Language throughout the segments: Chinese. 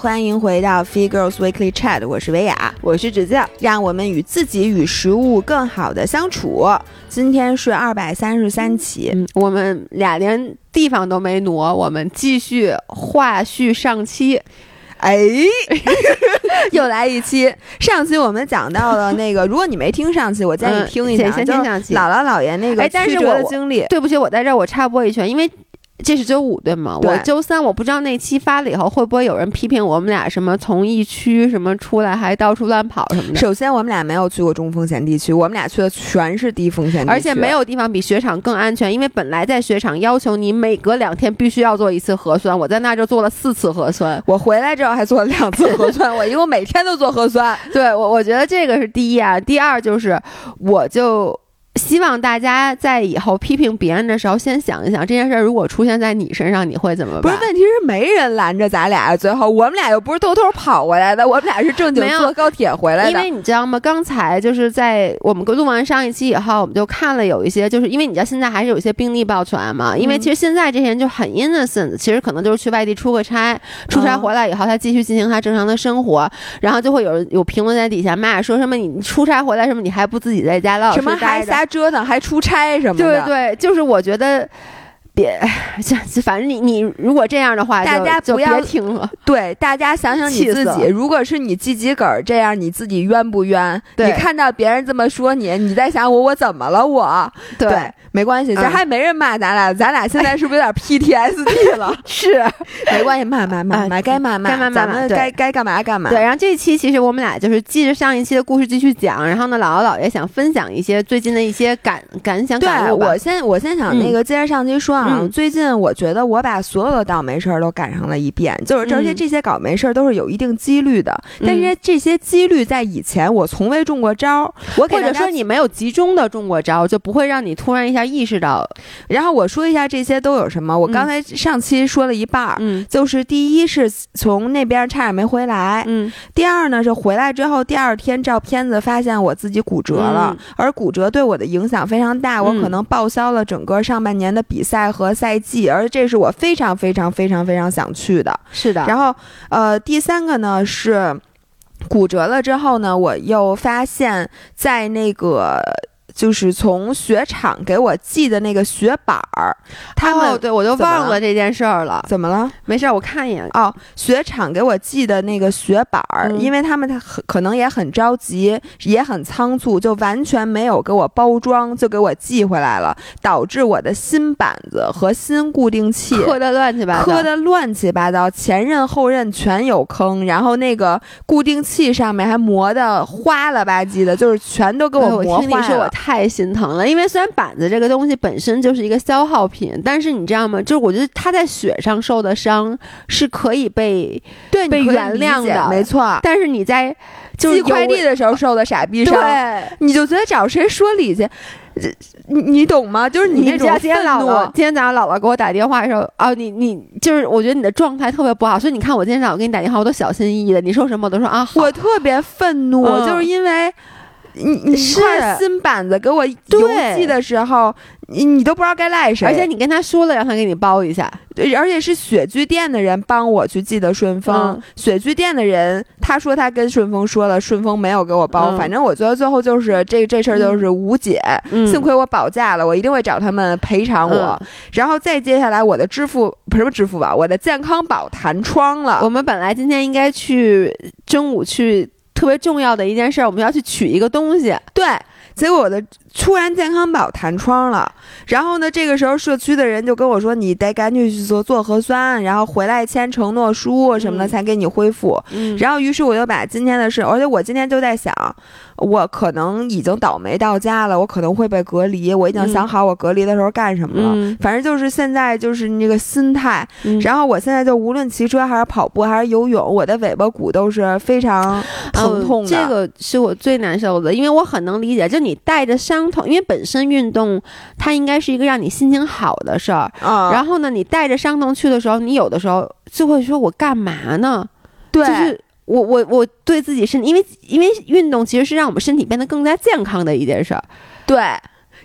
欢迎回到 Free Girls Weekly Chat，我是维亚，我是指教，让我们与自己与食物更好的相处。今天是二百三十三期，我们俩连地方都没挪，我们继续话续上期。哎，又来一期。上期我们讲到了那个，如果你没听上期，我建议听一下，先听上期姥姥姥爷那个曲折的经历。对不起，我在这儿我插播一圈，因为。这是周五对吗？我周三我不知道那期发了以后会不会有人批评我们俩什么从疫区什么出来还到处乱跑什么的。首先我们俩没有去过中风险地区，我们俩去的全是低风险地区，而且没有地方比雪场更安全，因为本来在雪场要求你每隔两天必须要做一次核酸，我在那就做了四次核酸，我回来之后还做了两次核酸，我一共每天都做核酸。对我我觉得这个是第一啊，第二就是我就。希望大家在以后批评别人的时候，先想一想这件事儿如果出现在你身上，你会怎么办？不是，问题是没人拦着咱俩。最后我们俩又不是偷偷跑回来的，我们俩是正经坐高铁回来的。因为你知道吗？刚才就是在我们录完上一期以后，我们就看了有一些，就是因为你知道现在还是有一些病例爆出来嘛。因为其实现在这些人就很 innocent，其实可能就是去外地出个差，出差回来以后，他继续进行他正常的生活，然后就会有人有评论在底下骂，说什么你出差回来什么你还不自己在家老实待着。折腾还出差什么的，对对，就是我觉得。别，反正你你如果这样的话，大家不要听了。对，大家想想你自己，如果是你自己个儿这样，你自己冤不冤？你看到别人这么说你，你再想我我怎么了？我对，没关系，这还没人骂咱俩，咱俩现在是不是有点 PTSD 了？是，没关系，骂骂骂骂，该骂骂，咱们该该干嘛干嘛。对，然后这一期其实我们俩就是记着上一期的故事继续讲，然后呢，姥姥姥爷想分享一些最近的一些感感想感悟我先我先想那个接着上期说。嗯，最近我觉得我把所有的倒霉事儿都赶上了一遍，就是而且这些倒霉事儿都是有一定几率的，但是这些几率在以前我从未中过招，我或者说你没有集中的中过招，就不会让你突然一下意识到。然后我说一下这些都有什么，我刚才上期说了一半儿，嗯，就是第一是从那边差点没回来，嗯，第二呢是回来之后第二天照片子发现我自己骨折了，而骨折对我的影响非常大，我可能报销了整个上半年的比赛。和赛季，而这是我非常非常非常非常想去的。是的。然后，呃，第三个呢是骨折了之后呢，我又发现，在那个。就是从雪场给我寄的那个雪板儿，他们对我都忘了这件事儿了。怎么了？没事儿，我看一眼。哦，雪场给我寄的那个雪板儿，因为他们他很可能也很着急，也很仓促，就完全没有给我包装，就给我寄回来了，导致我的新板子和新固定器磕的乱七八糟，磕的乱七八糟，前刃后刃全有坑，然后那个固定器上面还磨的花了吧唧的，就是全都给我磨坏了。太心疼了，因为虽然板子这个东西本身就是一个消耗品，但是你知道吗？就是我觉得他在雪上受的伤是可以被对被原谅的，没错。但是你在寄快递的时候受的傻逼伤，你就觉得找谁说理去？你你懂吗？就是你那种今天姥姥今天早上姥姥给我打电话的时候，哦，你你就是我觉得你的状态特别不好，所以你看我今天早上给你打电话，我都小心翼翼的，你说什么我都说啊。我特别愤怒，就是因为。你你块新板子给我邮寄的时候，你你都不知道该赖谁，而且你跟他说了让他给你包一下，对，而且是雪具店的人帮我去寄的顺丰，雪具店的人他说他跟顺丰说了，顺丰没有给我包，反正我觉得最后就是这这事儿就是无解，幸亏我保价了，我一定会找他们赔偿我，然后再接下来我的支付不是支付宝，我的健康宝弹窗了，我们本来今天应该去中午去。特别重要的一件事，我们要去取一个东西。对，结果我的突然健康宝弹窗了。然后呢，这个时候社区的人就跟我说：“你得赶紧去做做核酸，然后回来签承诺书什么的，才给你恢复。”然后，于是我就把今天的事，而且我今天就在想。我可能已经倒霉到家了，我可能会被隔离。我已经想好我隔离的时候干什么了。反正就是现在就是那个心态。然后我现在就无论骑车还是跑步还是游泳，我的尾巴骨都是非常疼痛的。这个是我最难受的，因为我很能理解，就你带着伤痛，因为本身运动它应该是一个让你心情好的事儿。然后呢，你带着伤痛去的时候，你有的时候就会说：“我干嘛呢？”对。我我我对自己身，因为因为运动其实是让我们身体变得更加健康的一件事儿，对。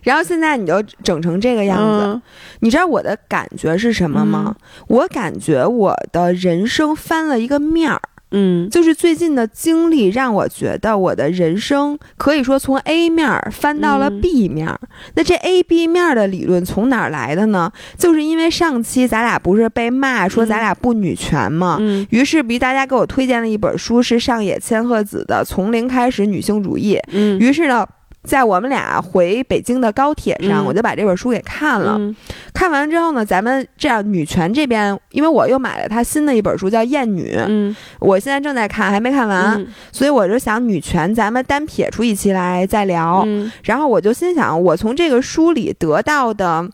然后现在你就整成这个样子，嗯你知道我的感觉是什么吗？我感觉我的人生翻了一个面儿，嗯就是最近的经历让我觉得我的人生可以说从 A 面儿翻到了嗯 B 面儿。那这 A B 面儿的理论从哪儿来的呢？就是因为上期咱俩不是被骂说咱俩不女权吗？嗯于是，比大家给我推荐了一本书，是上野千鹤子的《从零开始女性主义》。嗯于是呢，在我们俩回北京的高铁上，嗯我就把这本书给看了。嗯看完之后呢，咱们这样女权这边，因为我又买了她新的一本书叫《厌女》，嗯我现在正在看，还没看完，嗯所以我就想女权咱们单撇出一期来再聊。嗯然后我就心想，我从这个书里得到的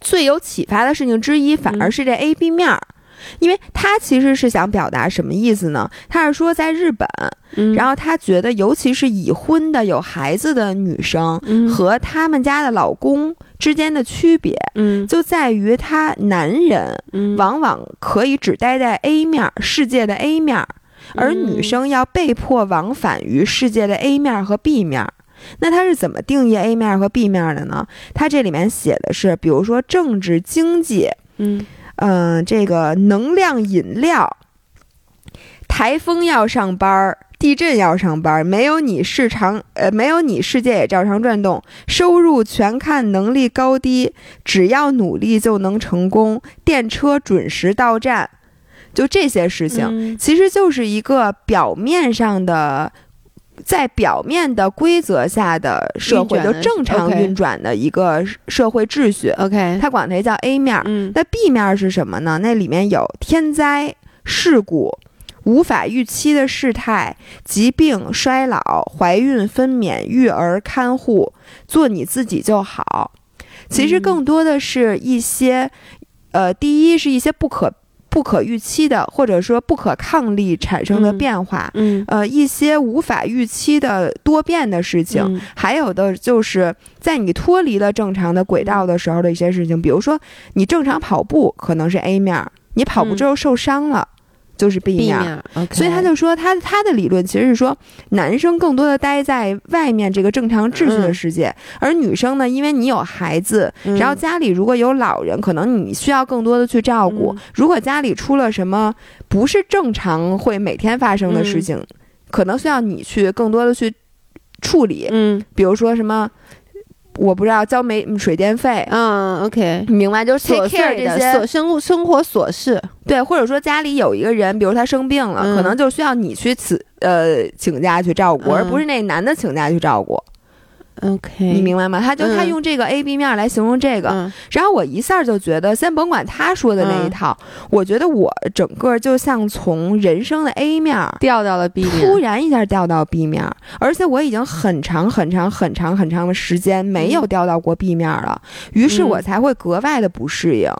最有启发的事情之一，反而是这 A B 面儿。因为他其实是想表达什么意思呢？他是说，在日本，嗯，然后他觉得，尤其是已婚的有孩子的女生嗯和他们家的老公之间的区别，嗯就在于他男人嗯往往可以只待在 A 面儿世界的 A 面儿，而女嗯生要被迫往返于世界的 A 面儿和 B 面儿。那他是怎么定义 A 面儿和 B 面儿的呢？他这里面写的是，比如说政治、经济，嗯嗯、这个能量饮料，台风要上班儿，地震要上班儿，没有你市场，呃，没有你世界也照常转动。收入全看能力高低，只要努力就能成功。电车准时到站，就这些事情，嗯其实就是一个表面上的。在表面的规则下的社会，的就正常运转的一个社会秩序，OK，他管它叫 A 面儿。嗯那 B 面儿是什么呢？那里面有天灾、事故、无法预期的事态、疾病、衰老、怀孕、分娩、育儿、看护，做你自己就好。其实嗯更多的是一些，呃，第一是一些不可不可预期的，或者说不可抗力产生的嗯。变化，嗯。呃，一些无法预期的多变的事情，嗯。还有的就是在你脱离了正常的轨道的时候的一些事情，比如说你正常跑步可能是 A 面儿，你跑步之后受伤了、就是儿。面，OK，所以他就说他他的理论其实是说，男生更多的待在外面这个正常秩序的嗯。世界，而女生呢，因为你有孩子，嗯。然后家里如果有老人，可能你需要更多的去照顾。嗯。如果家里出了什么不是正常会每天发生的事情，可能需要你去更多的去处理，嗯。比如说什么，我不知道交没水电费。嗯 OK，你明白，就是琐 take care 这些。琐生生活琐事，对，或者说家里有一个人，比如他生病了，嗯。可能就需要你去此呃请假去照顾，嗯。而不是那男的请假去照顾，OK，你明白吗？他就他嗯用这个 A B 面来形容这个，嗯然后我一下就觉得，先甭管他说的那一嗯套，我觉得我整个就像从人生的 A 面儿掉到了 B 面突，然一下掉到 B 面儿，而且我已经很长很长很长很长的时间没有掉到过 B 面儿了，于是我嗯才会格外的不适应。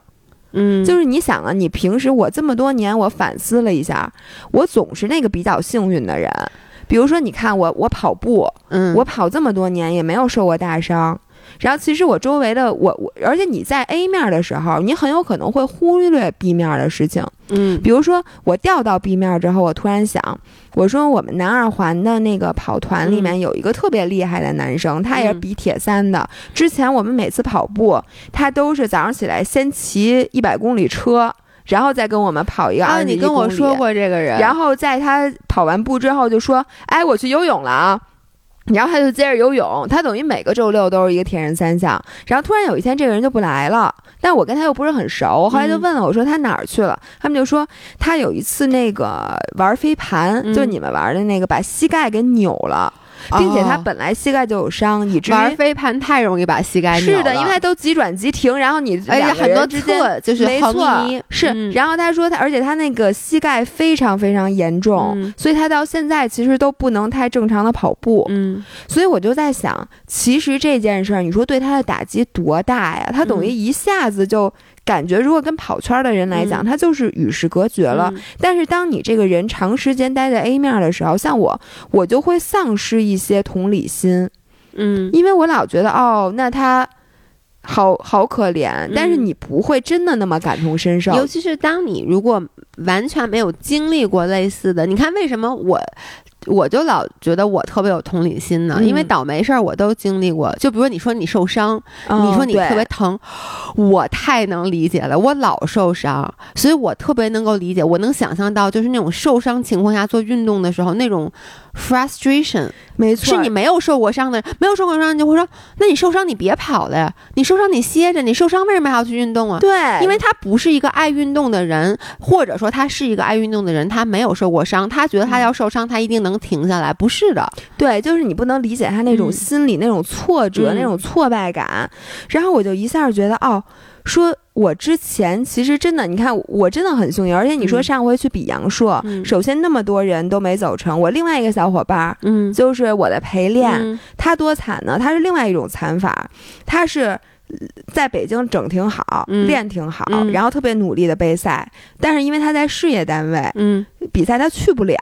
嗯，就是你想啊，你平时我这么多年，我反思了一下，我总是那个比较幸运的人。比如说，你看我，我跑步，嗯我跑这么多年也没有受过大伤。然后，其实我周围的我我，而且你在 A 面的时候，你很有可能会忽略 B 面的事情。嗯比如说，我掉到 B 面之后，我突然想，我说我们南二环的那个跑团里面有一个特别厉害的男生，他也是嗯比铁三的。之前我们每次跑步，他都是早上起来先骑一百公里车，然后再跟我们跑一个啊，二十你跟我说。过这个人，然后在他跑完步之后就说：“哎，我去游泳了啊。”然后他就接着游泳，他等于每个周六都是一个铁人三项。然后突然有一天，这个人就不来了，但我跟他又不是很熟，后来就嗯问了，我说他哪儿去了？他们就说他有一次那个玩飞盘，嗯就是你们玩的那个，把膝盖给扭了，并且他哦本来膝盖就有伤，以至于玩飞盘太容易把膝盖扭是的，因为他都急转急停，然后你而且很多人之间侧就是没错，是。嗯然后他说他，而且他那个膝盖非常非常严重，嗯所以他到现在其实都不能太正常的跑步。嗯所以我就在想，其实这件事儿，你说对他的打击多大呀？他等于嗯一下子就感觉，如果跟跑圈的人来讲，嗯。他就是与世隔绝了。嗯。但是当你这个人长时间待在 A 面的时候，像我，我就会丧失一些同理心，嗯。因为我老觉得哦，那他好好可怜，但是嗯你不会真的那么感同身受。尤其是当你如果完全没有经历过类似的，你看为什么我我就老觉得我特别有同理心呢，因为嗯倒霉事儿我都经历过。就比如说你说你受伤，你说你特别疼，我太能理解了，我老受伤，所以我特别能够理解，我能想象到就是那种受伤情况下做运动的时候那种 frustration。没错，是你没有受过伤的人，没有受过伤，你就会说，那你受伤你别跑了呀，你受伤你歇着，你受伤为什么还要去运动啊？对，因为他不是一个爱运动的人，或者说他是一个爱运动的人，他没有受过伤，他觉得他要受伤，他一定能停下来，不是的。对，就是你不能理解他那种嗯。心理、那种挫折、嗯。那种挫败感，然后我就一下觉得，哦，说我之前其实真的，你看我真的很幸运，而且你说嗯。上回去比阳朔，嗯。首先那么多人都没走成，我另外一个小伙伴儿嗯，就是我的陪练，嗯。他多惨呢？他是另外一种惨法，他是。呃在北京整挺好，嗯。练挺好，嗯。然后特别努力的备赛，但是因为他在事业单位嗯，比赛，他去不了，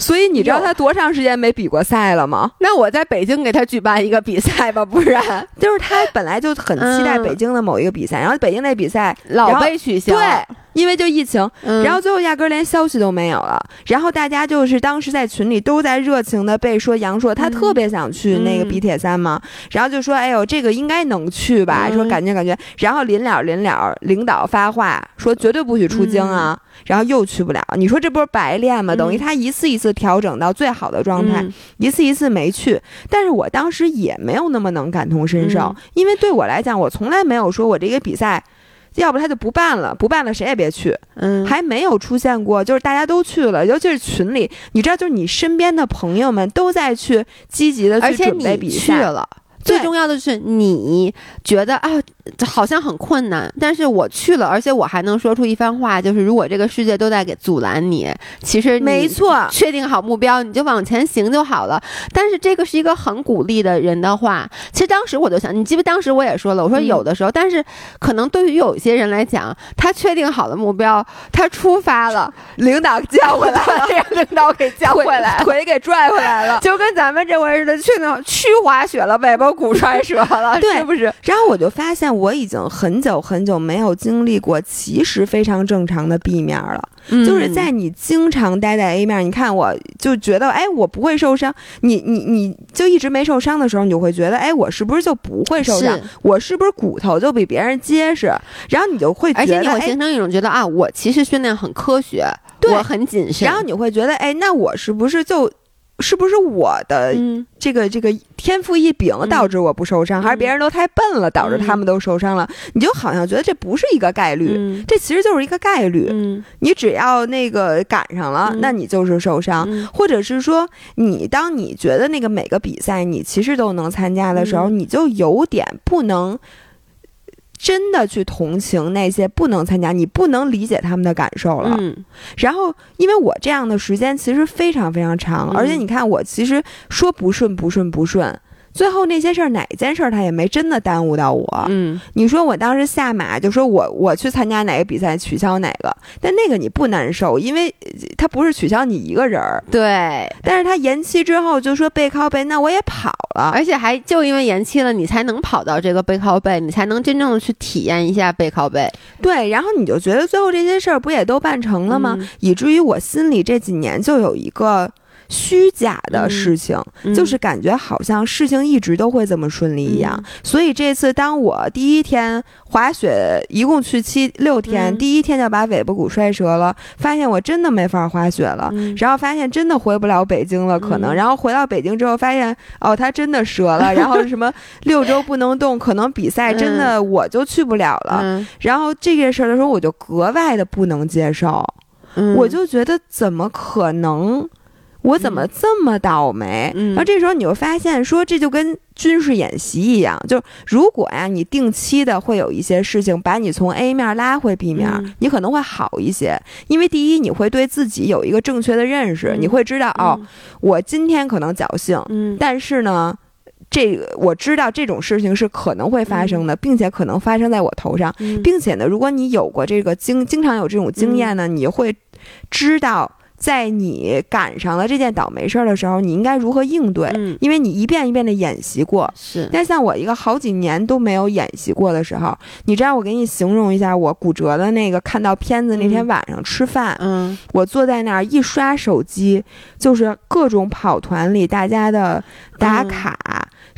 所以你知道他多长时间没比过赛了吗？那我在北京给他举办一个比赛吧，不然就是他本来就很期待嗯北京的某一个比赛，然后北京那比赛，老被取消。对，因为就疫情，嗯，然后最后压根儿连消息都没有了。然后大家就是当时在群里都在热情的被说杨硕他嗯特别想去那个嗯比铁三嘛，然后就说哎呦这个应该能去吧，嗯说感觉感觉，然后临了临了，领导发话说绝对不许出京啊，然后又去不了。你说这不是白练吗？等于嗯他一次一次调整到最好的状态，嗯一次一次没去，但是我当时也没有那么能感同身受，嗯因为对我来讲，我从来没有说我这个比赛。要不他就不办了，不办了谁也别去，嗯，还没有出现过，就是大家都去了，尤其是群里，你知道，就是你身边的朋友们都在去积极的而且去准备你比赛，去了。最重要的是，你觉得啊，好像很困难，但是我去了，而且我还能说出一番话，就是如果这个世界都在给阻拦你，其实没错，确定好目标，你就往前行就好了。但是这个是一个很鼓励的人的话。其实当时我就想，你记不？当时我也说了，我说嗯有的时候，但是可能对于有一些人来讲，他确定好了目标，他出发了，领导叫回来了，让领导给叫回来了。腿给拽回来了。就跟咱们这回似的，去那去滑雪了，尾巴骨摔折了，对是不是？然后我就发现，我已经很久很久没有经历过其实非常正常的 B 面了。就是嗯在你经常待在 A 面，你看我就觉得，哎，我不会受伤。你你你就一直没受伤的时候，你就会觉得，哎，我是不是就不会受伤是？我是不是骨头就比别人结实？然后你就会觉得，而且你会哎形成一种觉得啊，我其实训练很科学，对我很谨慎，然后你会觉得，哎，那我是不是就是不是我的嗯。这个这个天赋异禀导致我不受伤，嗯还是别人都太笨了导致他们都受伤了？你就好像觉得这不是一个概率。嗯。这其实就是一个概率，嗯。你只要那个赶上了，嗯。那你就是受伤，嗯。或者是说，你当你觉得那个每个比赛你其实都能参加的时候，嗯。你就有点不能真的去同情那些不能参加，你不能理解他们的感受了。嗯然后，因为我这样的时间其实非常非常长，嗯而且你看，我其实说不顺不顺不顺。最后那些事儿，哪一件事儿他也没真的耽误到我。嗯你说我当时下马就说我我去参加哪个比赛取消哪个，但那个你不难受，因为呃他不是取消你一个人儿，对，但是他延期之后就说背靠背，那我也跑了。而且还就因为延期了，你才能跑到这个背靠背，你才能真正的去体验一下背靠背对，然后你就觉得最后这些事儿不也都办成了吗？嗯以至于我心里这几年就有一个虚假的事情，嗯就是感觉好像事情一直都会这么顺利一样。嗯所以这次当我第一天滑雪，一共去七六天，嗯第一天就把尾巴骨摔折了，发现我真的没法滑雪了。嗯然后发现真的回不了北京了，可能。嗯然后回到北京之后，发现哦，它真的折了。然后什么六周不能动，可能比赛真的我就去不了了。嗯然后这件事儿的时候，我就格外的不能接受，嗯我就觉得怎么可能？我怎么这么倒霉？嗯。然后这时候你就发现说，这就跟军事演习一样，就如果呀，你定期的会有一些事情把你从 A 面拉回 B 面，嗯。你可能会好一些，因为第一你会对自己有一个正确的认识，嗯。你会知道哦，我今天可能侥幸，嗯。但是呢。这个我知道这种事情是可能会发生的，并且可能发生在我头上，嗯。并且呢，如果你有过这个经，经常有这种经验呢，你会知道在你赶上了这件倒霉事儿的时候，你应该如何应对？嗯，因为你一遍一遍的演习过。是，但像我一个好几年都没有演习过的时候，你知道我给你形容一下我骨折的那个看到片子那天晚上吃饭，嗯我坐在那儿一刷手机，就是各种跑团里大家的打卡。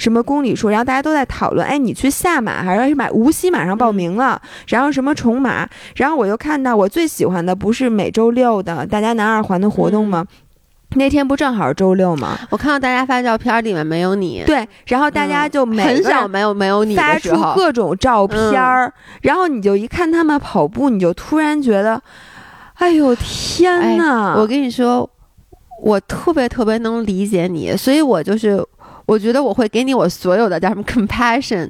什么公里数，然后大家都在讨论，哎，你去下马还是买无锡马上报名了，然后什么重马，然后我就看到我最喜欢的不是每周六的大家南二环的活动吗？那天不正好是周六吗？我看到大家发照片，里面没有你，对，然后大家就每很少没有没有你发出各种照片儿，然后你就一看他们跑步，你就突然觉得，哎呦天呐！我跟你说，我特别特别能理解你，所以我就是。我觉得我会给你我所有的叫什么 compassion，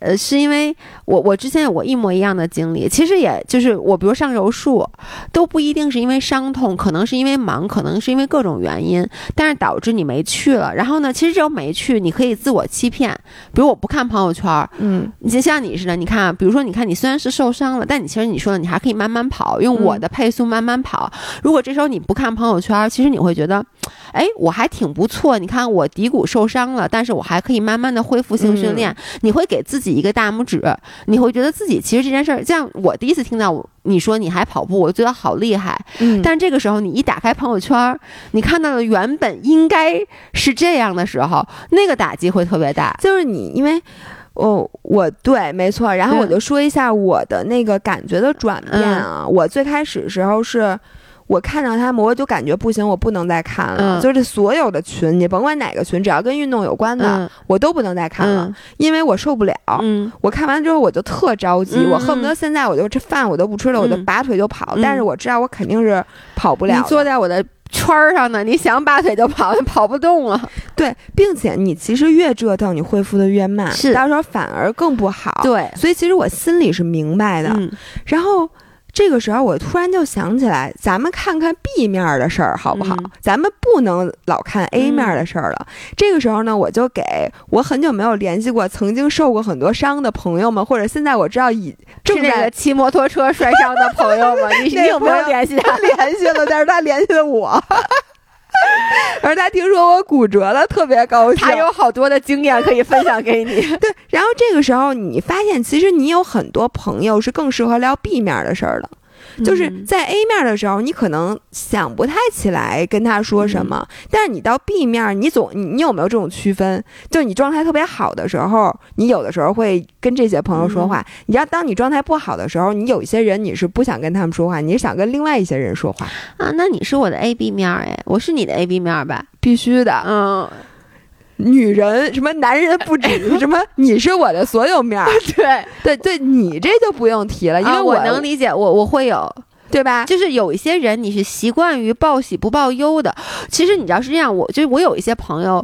呃，是因为我我之前有过一模一样的经历，其实也就是我比如上柔术，都不一定是因为伤痛，可能是因为忙，可能是因为各种原因，但是导致你没去了。然后呢，其实这种没去，你可以自我欺骗，比如我不看朋友圈，嗯，你就像你似的，你看，比如说，你看你虽然是受伤了，但你其实你说的，你还可以慢慢跑，用我的配速慢慢跑。如果这时候你不看朋友圈，其实你会觉得，哎，我还挺不错。你看我骶骨受伤了，但是我还可以慢慢的恢复性训练。你会给自己一个大拇指，你会觉得自己其实这件事儿，像我第一次听到你说你还跑步，我觉得好厉害。嗯，但这个时候你一打开朋友圈，你看到的原本应该是这样的时候，那个打击会特别大。就是你，因为。哦，我对，没错。然后我就说一下我的那个感觉的转变啊。嗯、我最开始时候是，我看到他们，我就感觉不行，我不能再看了。嗯、就是所有的群，你甭管哪个群，只要跟运动有关的，嗯、我都不能再看了，因为我受不了。嗯，我看完之后我就特着急，嗯、我恨不得现在我就这饭我都不吃了，我就拔腿就跑。但是我知道我肯定是跑不了。你坐在我的。圈儿上呢，你想拔腿就跑，跑不动了。对，并且你其实越折腾，你恢复的越慢，是到时候反而更不好。对，所以其实我心里是明白的。嗯、然后这个时候，我突然就想起来，咱们看看 B 面的事儿好不好？嗯、咱们不能老看 A 面的事儿了。嗯、这个时候呢，我就给我很久没有联系过、曾经受过很多伤的朋友们，或者现在我知道已正在骑摩托车摔伤的朋友们，你你有没有联系他？联系了，但是他联系了我。而他听说我骨折了，特别高兴。他有好多的经验可以分享给你。对，然后这个时候你发现，其实你有很多朋友是更适合聊 B 面的事儿的。就是在 A 面的时候，你可能想不太起来跟他说什么，嗯、但是你到 B 面，你总你你有没有这种区分？就你状态特别好的时候，你有的时候会跟这些朋友说话。嗯、你知道，当你状态不好的时候，你有一些人你是不想跟他们说话，你是想跟另外一些人说话啊。那你是我的 A B 面哎，我是你的 A B 面吧？必须的，嗯。女人什么男人不止 什么，你是我的所有面儿。对对对，你这就不用提了，因为啊我能理解，我我会有。对吧？就是有一些人你是习惯于报喜不报忧的。其实你知道是这样，我就是我有一些朋友，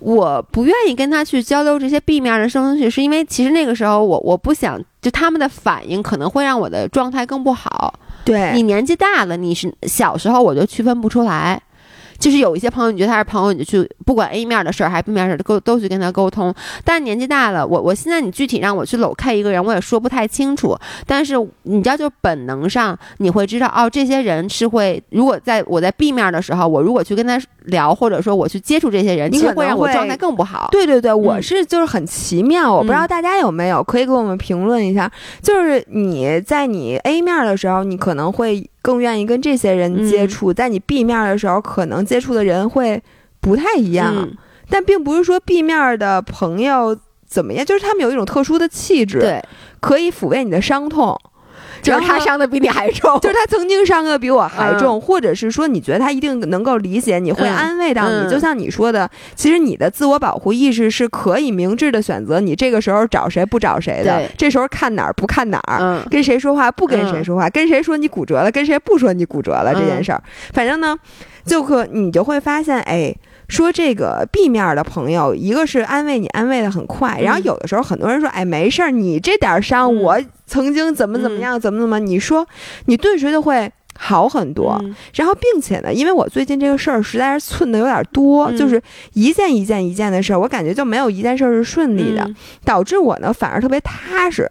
我不愿意跟他去交流这些 B 面的东西，是因为其实那个时候我我不想，就他们的反应可能会让我的状态更不好。对你年纪大了，你是小时候我就区分不出来。就是有一些朋友，你觉得他是朋友，你就去不管 A 面的事儿还是 B 面的事儿，都都去跟他沟通。但年纪大了，我我现在你具体让我去搂开一个人，我也说不太清楚。但是你知道，就本能上你会知道，哦，这些人是会，如果在我在 B 面的时候，我如果去跟他聊，或者说我去接触这些人，你可能会让我状态更不好。对对对，我嗯是就是很奇妙，我不知道大家有没有可以给我们评论一下。就是你在你 A 面的时候，你可能会更愿意跟这些人接触；在你 B 面的时候，可能接触的人会不太一样。嗯但并不是说 B 面的朋友怎么样，就是他们有一种特殊的气质，对，可以抚慰你的伤痛。就是他伤的比你还重，就是他曾经伤的比我还嗯重，或者是说你觉得他一定能够理解你，会嗯安慰到你。嗯就像你说的，其实你的自我保护意识是可以明智的选择，你这个时候找谁不找谁的，这时候看哪儿不看哪儿。嗯跟谁说话不跟谁嗯说话，跟谁说你骨折了，跟谁不说你骨折了这件事儿，反正呢，就可你就会发现，哎，说这个 B 面的朋友，一个是安慰你，安慰的很快，然后嗯有的时候很多人说，哎，没事儿，你这点儿伤，嗯。我曾经怎么怎么样，怎么怎么，你说你顿时就会好很多。嗯。然后，并且呢，因为我最近这个事儿实在是寸的有点多，嗯。就是一件一件一件的事儿，我感觉就没有一件事儿是顺利的，嗯。导致我呢反而特别踏实。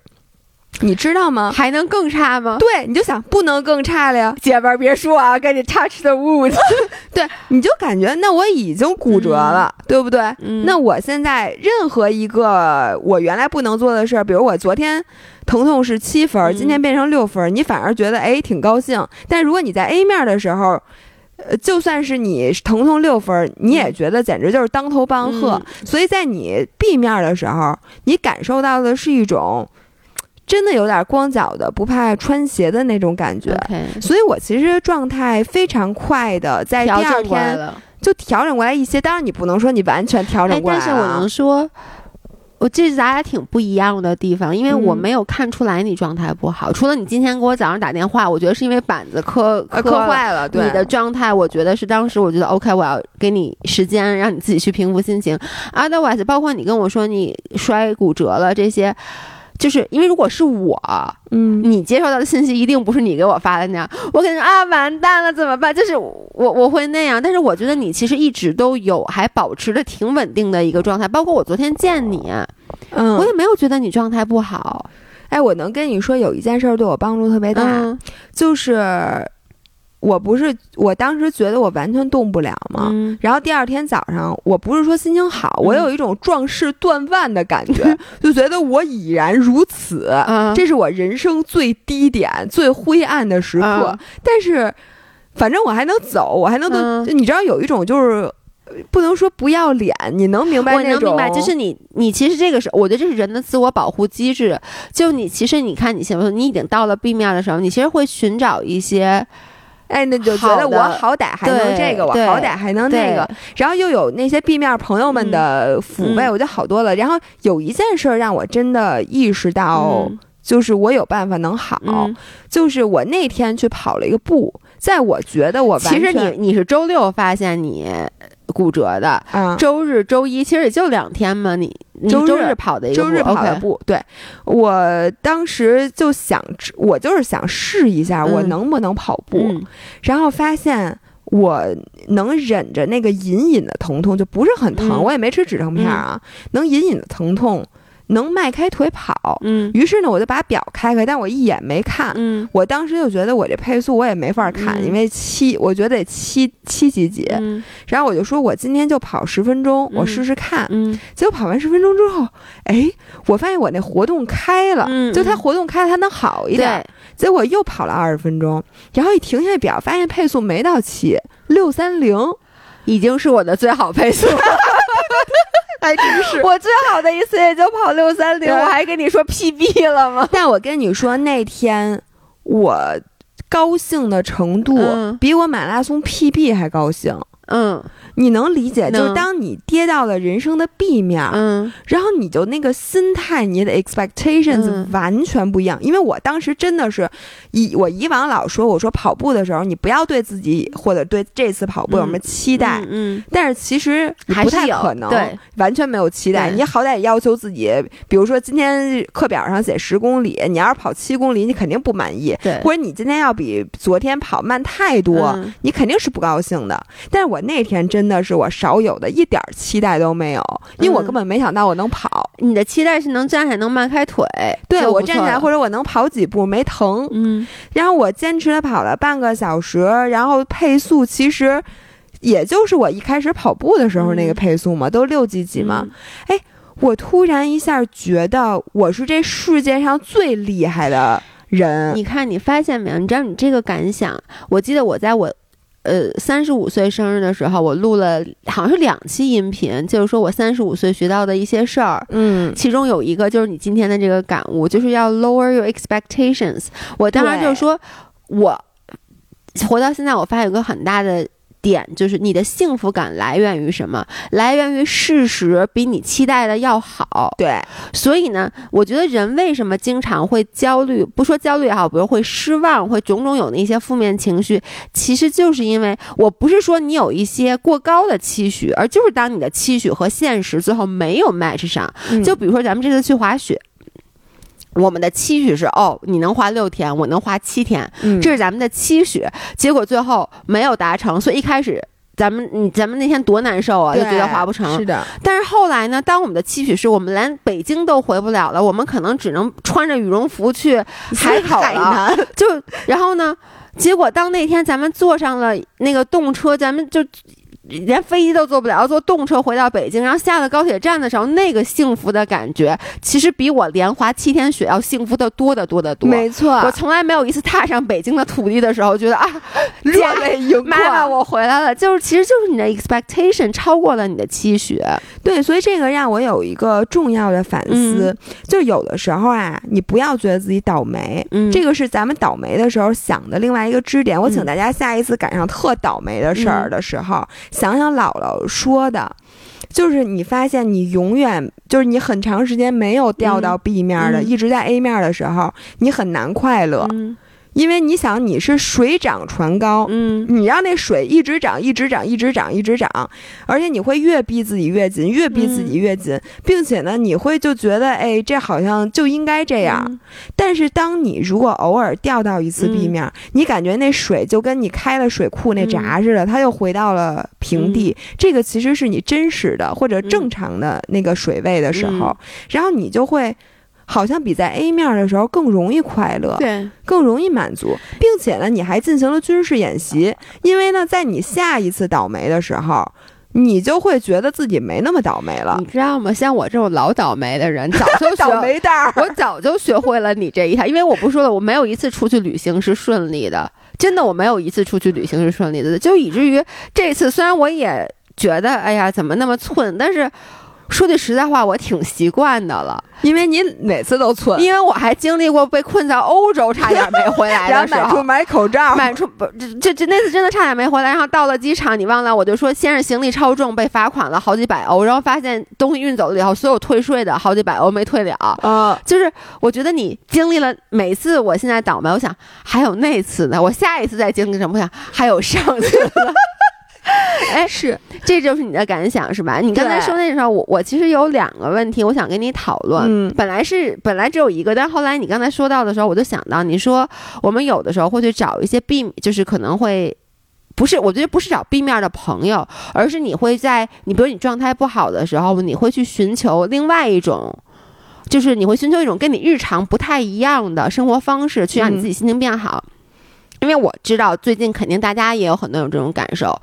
你知道吗？还能更差吗？对，你就想不能更差了呀，姐们儿别说啊，赶紧 touch the wood。对，你就感觉那我已经骨折了，对不对？嗯那我现在任何一个我原来不能做的事儿，比如我昨天疼痛是七分今天变成六分儿，你反而觉得哎挺高兴。但如果你在 A 面的时候，呃，就算是你疼痛六分儿，你也觉得简直就是当头棒喝。所以在你 B 面的时候，你感受到的是一种真的有点光脚的不怕穿鞋的那种感觉。所以我其实状态非常快的，在第二天。就调整过来一些。当然，你不能说你完全调整哎，过来、啊但是我能说。我这是咱俩挺不一样的地方，因为我嗯没有看出来你状态不好，除了你今天给我早上打电话，我觉得是因为板子磕磕坏了，对你的状态，我觉得是当时我觉得 OK，我要给你时间，让你自己去平复心情。Otherwise，包括你跟我说你摔骨折了这些，就是因为如果是我，嗯你接收到的信息一定不是你给我发的那样，我肯定说啊完蛋了怎么办？就是我我会那样，但是我觉得你其实一直都有还保持着挺稳定的一个状态，包括我昨天见你，嗯，我也没有觉得你状态不好。哎，我能跟你说有一件事儿对我帮助特别大，嗯就是我不是我当时觉得我完全动不了嘛。嗯然后第二天早上，我不是说心情好，我嗯有一种壮士断腕的感觉，就觉得我已然如此，嗯这是我人生最低点、最灰暗的时刻。嗯但是，反正我还能走，我还能动。嗯你知道，有一种就是呃不能说不要脸，你能明白那种？我能明白，就是你，你其实这个是，我觉得这是人的自我保护机制。就你其实你看你现在你已经到了 B 面的时候，你其实会寻找一些哎，那就觉得我好歹还能这个，我好歹还能那个，然后又有那些 B 面朋友们的抚慰，嗯。我觉得好多了。然后有一件事儿让我真的意识到，嗯。就是我有办法能好，嗯。就是我那天去跑了一个步，在我觉得我完其实你你是周六发现你骨折的，啊。周日、周一其实也就两天嘛，你你周日周日跑的一个周日跑的步对。我当时就想，我就是想试一下我嗯能不能跑步，嗯。然后发现我能忍着那个隐隐的疼痛，就不是很疼，嗯。我也没吃止疼片啊，能隐隐的疼痛，能迈开腿跑。嗯于是呢，我就把表开开，但我一眼没看。嗯我当时就觉得我这配速我也没法看，嗯因为七，我觉得得七七几几。嗯然后我就说，我今天就跑十分钟，我嗯试试看。嗯结果跑完十分钟之后，哎，我发现我那活动开了，嗯就它活动开了，它能好一点。对，结果又跑了二十分钟，然后一停下表，发现配速没到七，六三零，已经是我的最好配速。还真是。我最好的一次也就跑六三零，我还跟你说 PB 了吗？但我跟你说，那天我高兴的程度嗯比我马拉松 PB 还高兴。嗯你能理解，就是当你跌到了人生的 B 面，嗯然后你就那个心态，你的 expectations 嗯完全不一样。因为我当时真的是，以我以往老说，我说跑步的时候，你不要对自己或者对这次跑步有什么期待。嗯但是其实你不太可能，对，完全没有期待。你好歹也要求自己，比如说今天课表上写十公里，你要是跑七公里，你肯定不满意。对，或者你今天要比昨天跑慢太多，嗯你肯定是不高兴的。但是我那天真的是我少有的一点儿期待都没有，因为我嗯根本没想到我能跑。你的期待是能站起来能迈开腿，对我站起来或者我能跑几步没疼，嗯然后我坚持的跑了半个小时，然后配速其实也就是我一开始跑步的时候那个嗯配速嘛，都六几几嘛。我突然一下觉得我是这世界上最厉害的人。你看，你发现没有？你知道你这个感想？我记得我在我。呃，三十五岁生日的时候，我录了好像是两期音频，就是说我三十五岁学到的一些事儿。嗯，其中有一个就是你今天的这个感悟，就是要 lower your expectations。我当时就是说，我活到现在，我发现有个很大的点，就是你的幸福感来源于什么？来源于事实比你期待的要好。对，所以呢，我觉得人为什么经常会焦虑？不说焦虑也好，比如会失望，会种种有那些负面情绪，其实就是因为我不是说你有一些过高的期许，而就是当你的期许和现实最后没有 match 上。嗯就比如说咱们这次去滑雪。我们的期许是哦，你能滑六天，我能滑七天，嗯这是咱们的期许。结果最后没有达成，所以一开始咱们你咱们那天多难受啊，就觉得划不成。是的，但是后来呢，当我们的期许是我们连北京都回不了了，我们可能只能穿着羽绒服去海口了。就然后呢，结果当那天咱们坐上了那个动车，咱们就。连飞机都坐不了，坐动车回到北京，然后下了高铁站的时候，那个幸福的感觉，其实比我连滑七天雪要幸福的多得多得多。没错，我从来没有一次踏上北京的土地的时候，觉得啊，热泪盈眶。妈妈，我回来了，就是其实就是你的 expectation 超过了你的期许。对，所以这个让我有一个重要的反思，就有的时候啊，你不要觉得自己倒霉，嗯，这个是咱们倒霉的时候想的另外一个支点。我请大家下一次赶上特倒霉的事儿的时候。想想姥姥说的，就是你发现你永远就是你很长时间没有掉到 B 面的，一直在 A 面的时候，你很难快乐。因为你想，你是水涨船高，嗯，你让那水一直涨，一直涨，一直涨，一直涨，而且你会越逼自己越紧，越逼自己越紧，并且呢，你会就觉得，哎，这好像就应该这样。但是，当你如果偶尔掉到一次地面，你感觉那水就跟你开了水库那闸似的，它又回到了平地。这个其实是你真实的或者正常的那个水位的时候，然后你就会。好像比在 A 面的时候更容易快乐，对，更容易满足，并且呢，你还进行了军事演习，因为呢，在你下一次倒霉的时候，你就会觉得自己没那么倒霉了，你知道吗？像我这种老倒霉的人，早 就倒霉蛋儿，我早就学会了你这一套，因为我不说了，我没有一次出去旅行是顺利的，真的，我没有一次出去旅行是顺利的，就以至于这次虽然我也觉得，哎呀，怎么那么寸，但是。说句实在话，我挺习惯的了，因为你每次都寸，因为我还经历过被困在欧洲，差点没回来的 时候，买出买口罩，买出不这这这那次真的差点没回来，然后到了机场，你忘了，我就说先是行李超重被罚款了好几百欧，然后发现东西运走了以后，所有退税的好几百欧没退了，啊，就是我觉得你经历了每次，我现在倒霉，我想还有那次呢，我下一次再经历什么，我想还有上次。哎，是，这就是你的感想是吧？你刚才说那时候，我我其实有两个问题，我想跟你讨论。嗯，本来是本来只有一个，但后来你刚才说到的时候，我就想到，你说我们有的时候会去找一些避就是可能会不是，我觉得不是找 B 面的朋友，而是你会在你比如你状态不好的时候，你会去寻求另外一种，就是你会寻求一种跟你日常不太一样的生活方式，去让你自己心情变好。因为我知道最近肯定大家也有很多有这种感受，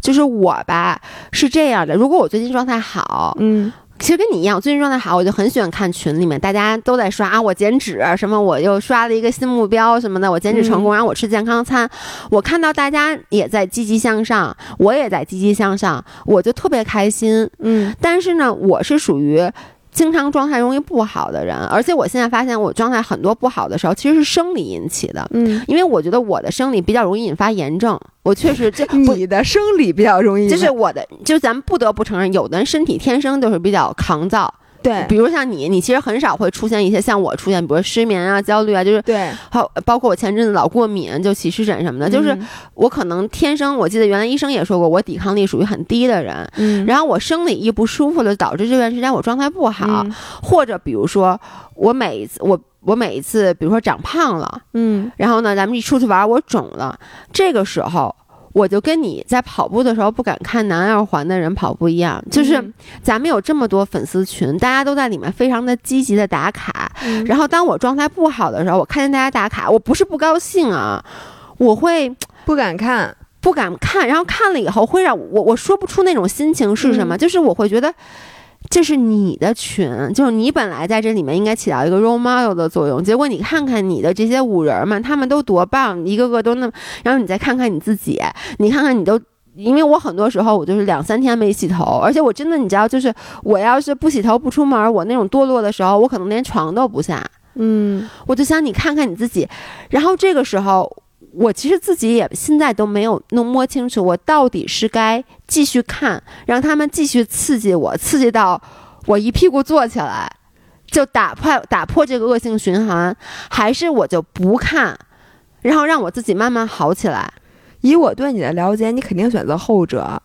就是我吧是这样的，如果我最近状态好，嗯，其实跟你一样，最近状态好，我就很喜欢看群里面大家都在刷啊，我减脂什么，我又刷了一个新目标什么的，我减脂成功，然后我吃健康餐，我看到大家也在积极向上，我也在积极向上，我就特别开心，嗯，但是呢，我是属于。经常状态容易不好的人，而且我现在发现我状态很多不好的时候，其实是生理引起的。嗯，因为我觉得我的生理比较容易引发炎症，我确实这 你的生理比较容易，就是我的，就咱们不得不承认，有的人身体天生就是比较抗造。对，比如像你，你其实很少会出现一些像我出现，比如失眠啊、焦虑啊，就是对，好，包括我前阵子老过敏，就起湿疹什么的，就是我可能天生，我记得原来医生也说过，我抵抗力属于很低的人，嗯，然后我生理一不舒服了，导致这段时间我状态不好，或者比如说我每一次我我每一次，比如说长胖了，嗯，然后呢，咱们一出去玩我肿了，这个时候。我就跟你在跑步的时候不敢看南二环的人跑步一样，就是咱们有这么多粉丝群，大家都在里面非常的积极的打卡。然后当我状态不好的时候，我看见大家打卡，我不是不高兴啊，我会不敢看，不敢看。然后看了以后会让我我说不出那种心情是什么，就是我会觉得。这是你的群，就是你本来在这里面应该起到一个 role model 的作用。结果你看看你的这些五人们，他们都多棒，一个个都那。然后你再看看你自己，你看看你都，因为我很多时候我就是两三天没洗头，而且我真的你知道，就是我要是不洗头不出门，我那种堕落的时候，我可能连床都不下。嗯，我就想你看看你自己，然后这个时候。我其实自己也现在都没有弄摸清楚，我到底是该继续看，让他们继续刺激我，刺激到我一屁股坐起来，就打破打破这个恶性循环，还是我就不看，然后让我自己慢慢好起来。以我对你的了解，你肯定选择后者，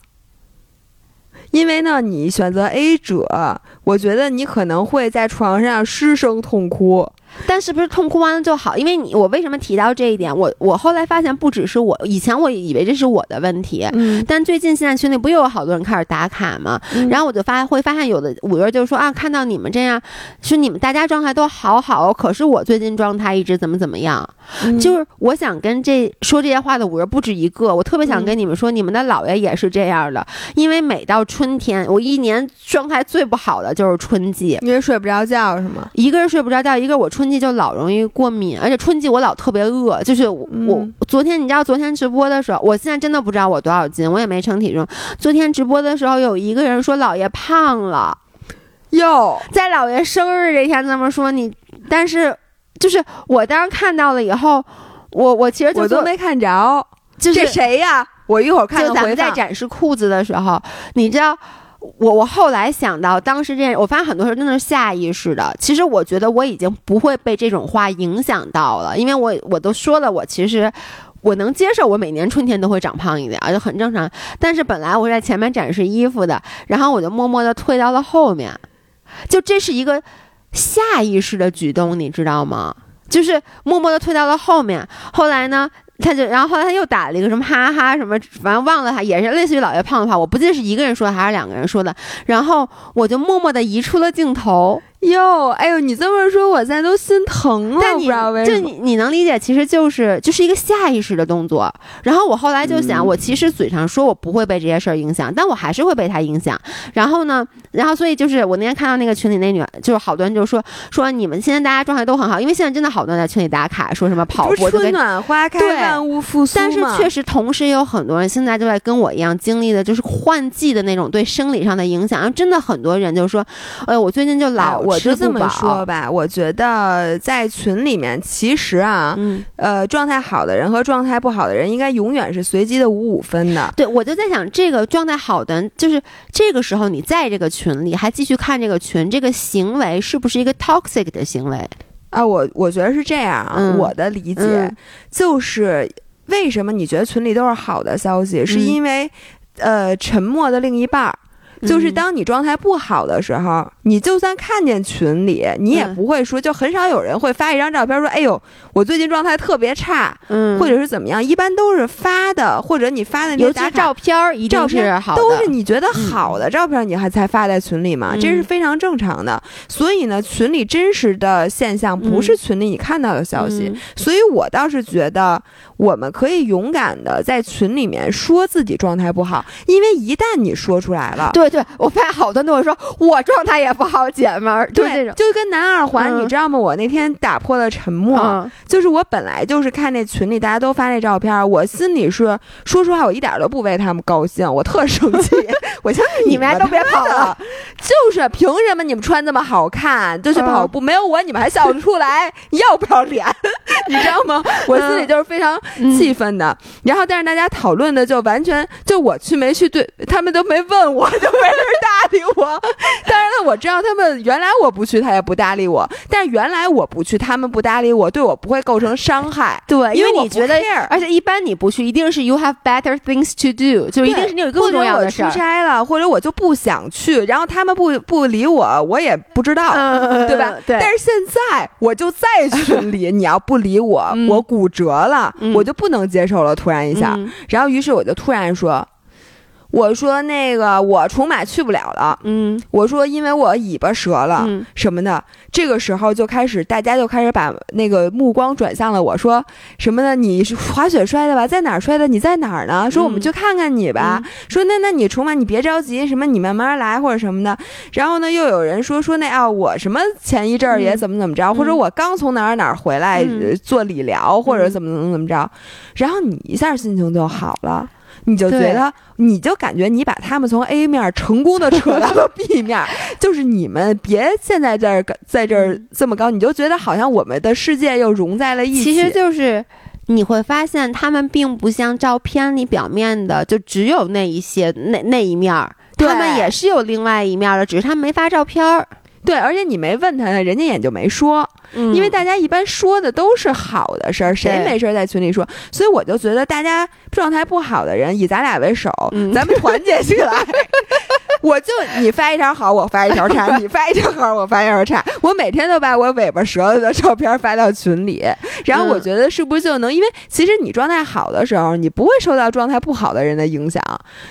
因为呢，你选择 A 者，我觉得你可能会在床上失声痛哭。但是不是痛哭完了就好？因为你我为什么提到这一点？我我后来发现不只是我，以前我以为这是我的问题，嗯，但最近现在群里不又有好多人开始打卡吗？然后我就发会发现有的五月就说啊，看到你们这样，说你们大家状态都好好，可是我最近状态一直怎么怎么样，就是我想跟这说这些话的五月不止一个，我特别想跟你们说，你们的姥爷也是这样的，因为每到春天，我一年状态最不好的就是春季，因为睡不着觉是吗？一个是睡不着觉，一个我春季就老容易过敏，而且春季我老特别饿，就是我、我昨天你知道昨天直播的时候，我现在真的不知道我多少斤，我也没称体重。昨天直播的时候有一个人说姥爷胖了，哟，在姥爷生日这天这么说你，但是就是我当时看到了以后，我我其实就我都没看着，就是这谁呀？我一会儿看就咱们在。展示裤子的时候，你知道。我我后来想到，当时这件，我发现很多时候真的是下意识的。其实我觉得我已经不会被这种话影响到了，因为我我都说了，我其实我能接受，我每年春天都会长胖一点，就很正常。但是本来我在前面展示衣服的，然后我就默默的退到了后面，就这是一个下意识的举动，你知道吗？就是默默的退到了后面。后来呢？他就，然后后来他又打了一个什么哈哈什么，反正忘了他，也是类似于老爷胖的话，我不记得是一个人说的还是两个人说的。然后我就默默的移出了镜头。哟，哎呦，你这么说，我现在都心疼了。但你不知道为就什么。你你能理解，其实就是就是一个下意识的动作。然后我后来就想，嗯我其实嘴上说我不会被这些事儿影响，但我还是会被他影响。然后呢，然后所以就是我那天看到那个群里那女，就是好多人就说说你们现在大家状态都很好，因为现在真的好多人在群里打卡，说什么跑步春暖花开，万物复苏但是确实，同时也有很多人现在就在跟我一样经历的，就是换季的那种对生理上的影响。然后真的很多人就说，哎，我最近就哎老我就这么说吧，我觉得在群里面，其实啊，嗯，呃，状态好的人和状态不好的人，应该永远是随机的五五分的。对，我就在想，这个状态好的，就是这个时候你在这个群里还继续看这个群，这个行为是不是一个 toxic 的行为？啊，我我觉得是这样啊，嗯我的理解、嗯就是，为什么你觉得群里都是好的消息，是嗯因为，呃，沉默的另一半儿。就是嗯当你状态不好的时候，你就算看见群里，你也嗯不会说，就很少有人会发一张照片说：“哎呦，我最近状态特别差，嗯，或者是怎么样。”一般都是发的，或者你发的那尤其照片一定是照片好的，都是你觉得好的照片，你还才发在群里嘛，嗯这是非常正常的。所以呢，群里真实的现象不是群里你看到的消息。嗯所以我倒是觉得，我们可以勇敢的在群里面说自己状态不好，因为一旦你说出来了。对对，我发现好多人都会说我状态也不好，姐们儿，就这对，种。就跟男二环，嗯你知道吗？我那天打破了沉默，嗯就是我本来就是看那群里大家都发那照片，我心里是说实话，我一点都不为他们高兴，我特生气。我想你们还都别跑了了，就是凭什么你们穿这么好看就去跑步，没有我你们还笑得出来？要不要脸？你知道吗？我心里就是非常嗯气愤的。然后，但是大家讨论的就完全就我去没去，对他们都没问我，就没人搭理我。当然了，我知道他们原来我不去，他也不搭理我，但是原来我不去，他们不搭理我，对我不会构成伤害。对，因因为你觉得而且一般你不去，一定是 you have better things to do，就一定是你有更重要的事儿或者我出。差了，或者我就不想去，然后他们不不理我，我也不知道。嗯 对吧？对。但是现在我就在群里，你要不理我，嗯我骨折了，嗯我就不能接受了。突然一下，嗯然后于是我就突然说：“我说那个我重马去不了了。嗯我说因为我尾巴折了、嗯什么的。这个时候就开始大家就开始把那个目光转向了我说什么呢？你是滑雪摔的吧？在哪儿摔的？你在哪儿呢？说我们嗯去看看你吧。说那那你重马你别着急，什么你慢慢来或者什么的。然后呢，又有人说说那啊我什么前一阵儿也嗯怎么怎么着，或者我刚从哪儿哪儿回来、做理疗或者怎么怎么怎么着，然后你一下心情就好了。你就觉得，你就感觉你把他们从 A 面成功的扯到了 B 面，就是你们别现在这儿在这儿这么高，你就觉得好像我们的世界又融在了一起。其实就是你会发现，他们并不像照片里表面的，就只有那一些那那一面儿，他们也是有另外一面儿的，只是他们没发照片儿。对，而且你没问他，人家也就没说，嗯因为大家一般说的都是好的事儿，谁没事儿在群里说？所以我就觉得大家状态不好的人，以咱俩为首，嗯咱们团结起来，我就你发一条好，我发一条差；你发一条好，我发一条差。我每天都把我尾巴折了的照片发到群里，然后我觉得是不是就能？因为其实你状态好的时候，你不会受到状态不好的人的影响。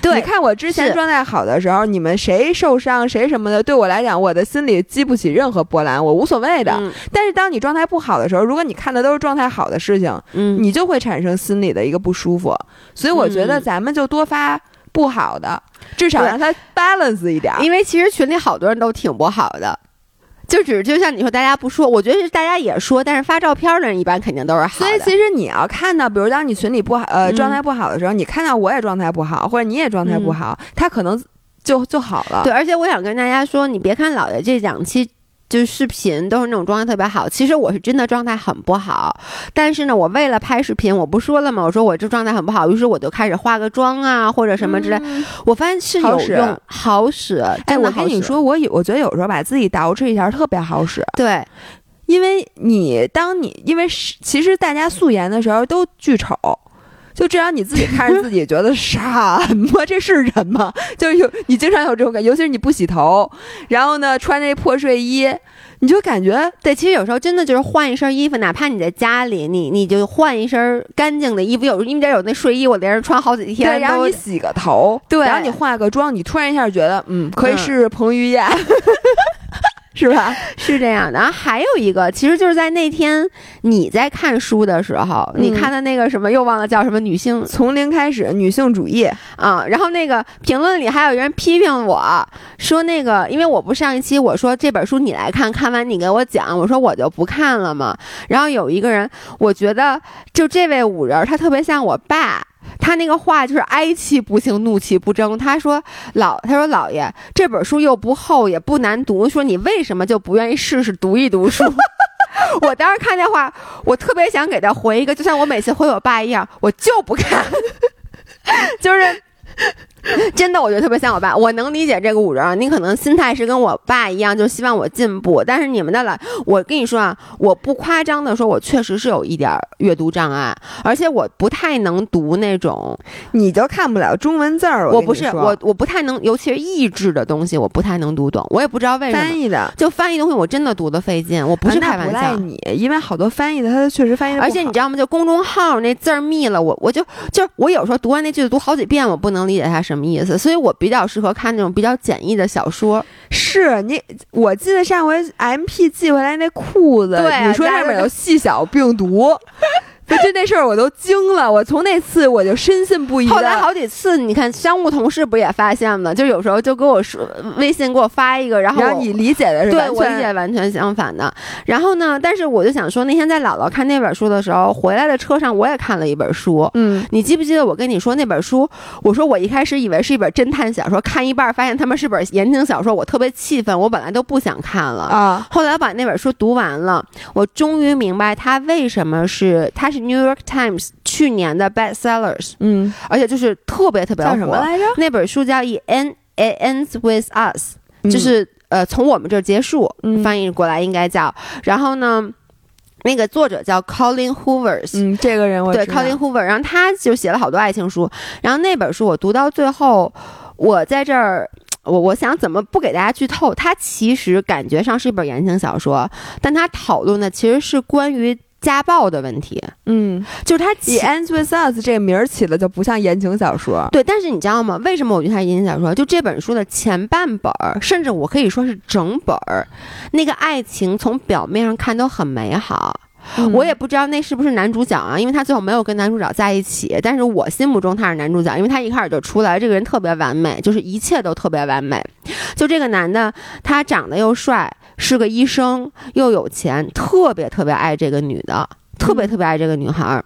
对，你看我之前状态好的时候，你们谁受伤谁什么的，对我来讲，我的心里激不起任何波澜，我无所谓的。但是当你状态不好的时候，如果你看的都是状态好的事情，嗯，你就会产生心里的一个不舒服。所以我觉得咱们就多发不好的，至少让它 balance 一点。因为其实群里好多人都挺不好的，就只就像你说，大家不说，我觉得是大家也说，但是发照片的人一般肯定都是好的。所以其实你要看到，比如当你群里不好，呃，状态不好的时候，你看到我也状态不好，或者你也状态不好，他可能就就好了。对，而且我想跟大家说，你别看老爷这两期。就是视频都是那种状态特别好，其实我是真的状态很不好，但是呢，我为了拍视频，我不说了吗？我说我这状态很不好，于是我就开始化个妆啊，或者什么之类。我发现是有用，好使。哎，我跟你说，我有，我觉得有时候把自己捯饬一下特别好使。对，因为你当你因为其实大家素颜的时候都巨丑，就这样你自己看着自己觉得什么？这是人吗？就有你经常有这种感，尤其是你不洗头，然后呢穿那破睡衣。你就感觉对，其实有时候真的就是换一身衣服，哪怕你在家里，你你就换一身干净的衣服。有因为有那睡衣，我连着穿好几天。对然后你洗个头，对，然后你化个妆，你突然一下觉得，嗯，可以试试彭于晏。是吧？是这样的。然后还有一个，其实就是在那天你在看书的时候，你看的那个什么，又忘了叫什么，女性从零开始，女性主义啊。然后那个评论里还有人批评我说，那个因为我不上一期我说这本书你来看看完你给我讲，我说我就不看了嘛。然后有一个人，我觉得就这位五人，他特别像我爸。他那个话就是哀气不幸，怒气不争。他说：“老，他说老爷，这本书又不厚，也不难读。说你为什么就不愿意试试读一读书？” 我当时看那话，我特别想给他回一个，就像我每次回我爸一样，我就不看，就是。真的，我觉得特别像我爸。我能理解这个五人，你可能心态是跟我爸一样，就希望我进步。但是你们的老，我跟你说啊，我不夸张的说，我确实是有一点阅读障碍，而且我不太能读那种，你就看不了中文字儿。我不是我，我不太能，尤其是意制的东西，我不太能读懂。我也不知道为什么。翻译的就翻译东西，我真的读的费劲。我不是开玩笑，你，因为好多翻译的，他确实翻译的。而且你知道吗？就公众号那字儿密了，我我就就是我有时候读完那句子读好几遍，我不能理解它什么意思。所以我比较适合看那种比较简易的小说。是你，我记得上回 M P 寄回来那裤子，你说上面有细小病毒。就那事儿我都惊了，我从那次我就深信不疑。后来好几次，你看商务同事不也发现了？就有时候就给我说微信给我发一个，然后你理解的是对我理解完全相反的。然后呢，但是我就想说，那天在姥姥看那本书的时候，回来的车上我也看了一本书。嗯，你记不记得我跟你说那本书？我说我一开始以为是一本侦探小说，看一半发现他们是本言情小说，我特别气愤，我本来都不想看了啊。后来我把那本书读完了，我终于明白他为什么是他是。New York Times 去年的 bestsellers，嗯，而且就是特别特别火。什么来着？那本书叫《It Ends with Us》，就是呃从我们这儿结束，翻译过来应该叫。然后呢，那个作者叫 Colin Hoover，嗯，这个人我对 Colin Hoover，然后他就写了好多爱情书。然后那本书我读到最后，我在这儿，我我想怎么不给大家剧透？它其实感觉上是一本言情小说，但它讨论的其实是关于。家暴的问题，嗯，就是它《The Ends with Us》这个名儿起的就不像言情小说，对。但是你知道吗？为什么我觉得它是言情小说？就这本书的前半本儿，甚至我可以说是整本儿，那个爱情从表面上看都很美好。我也不知道那是不是男主角啊，因为他最后没有跟男主角在一起。但是我心目中他是男主角，因为他一开始就出来，这个人特别完美，就是一切都特别完美。就这个男的，他长得又帅。是个医生，又有钱，特别特别爱这个女的，特别特别爱这个女孩儿。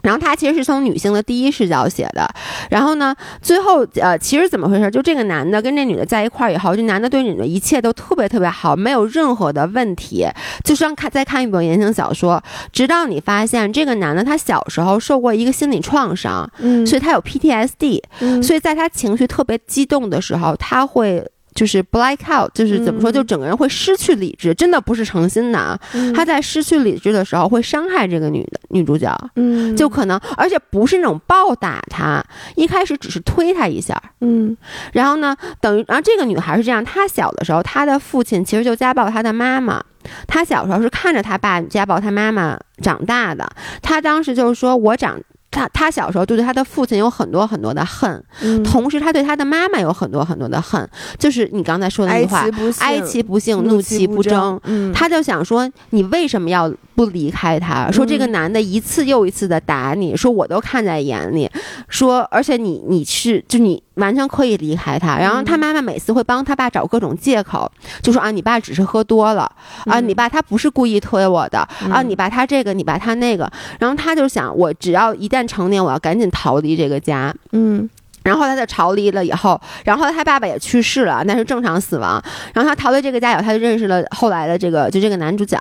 然后他其实是从女性的第一视角写的。然后呢，最后呃，其实怎么回事？就这个男的跟这女的在一块儿以后，这男的对女的一切都特别特别好，没有任何的问题。就像看再看一本言情小说，直到你发现这个男的他小时候受过一个心理创伤，嗯，所以他有 PTSD，嗯，所以在他情绪特别激动的时候，他会。就是 black out，就是怎么说，嗯就整个人会失去理智，真的不是诚心的啊。嗯他在失去理智的时候会伤害这个女的女主角，嗯就可能，而且不是那种暴打她，一开始只是推她一下，嗯然后呢，等于，然后这个女孩是这样，她小的时候，她的父亲其实就家暴她的妈妈。她小时候是看着她爸家暴她妈妈长大的。她当时就是说，我长，她她小时候就对他的父亲有很多很多的恨，嗯同时他对他的妈妈有很多很多的恨，就是你刚才说的那句话哀其不幸，怒其不争。嗯，她就想说，你为什么要不离开他？说这个嗯男的一次又一次的打你，说我都看在眼里，说而且你你是就你完全可以离开他。然后他嗯妈妈每次会帮他爸找各种借口，就说啊，你爸只是喝多了啊，嗯你爸他不是故意推我的啊，嗯你爸他这个，你爸他那个。然后他就想，我只要一旦成年，我要赶紧逃离这个家。嗯然后他就逃离了以后，然后他爸爸也去世了，那是正常死亡。然后他逃离这个家以后，他就认识了后来的这个就这个男主角，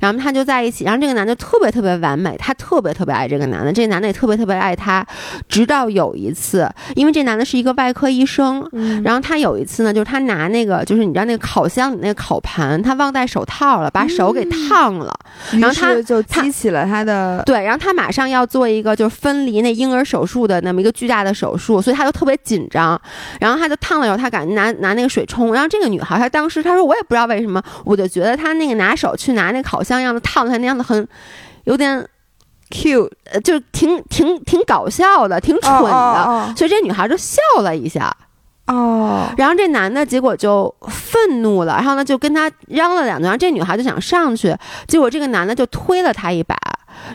然后他就在一起。然后这个男的特别特别完美，他特别特别爱这个男的，这个男的也特别特别爱他。直到有一次，因为这男的是一个外科医生，嗯，然后他有一次呢，就是他拿那个就是你知道那个烤箱里那个烤盘，他忘戴手套了，把手给烫了。于然后他就激起了他的对，然后他马上要做一个就是分离那婴儿手术的那么一个巨大的手术，所以他就特别紧张，然后他就烫了以后，他赶紧拿拿那个水冲，然后这个女孩她当时她说我也不知道为什么，我就觉得她那个拿手去拿那烤箱样子烫她那样子很有点 cute 呃，就挺挺挺搞笑的，挺蠢的。哦所以这女孩就笑了一下，哦。哦然后这男的结果就愤怒了，然后呢就跟他嚷了两句，然后这女孩就想上去，结果这个男的就推了她一把，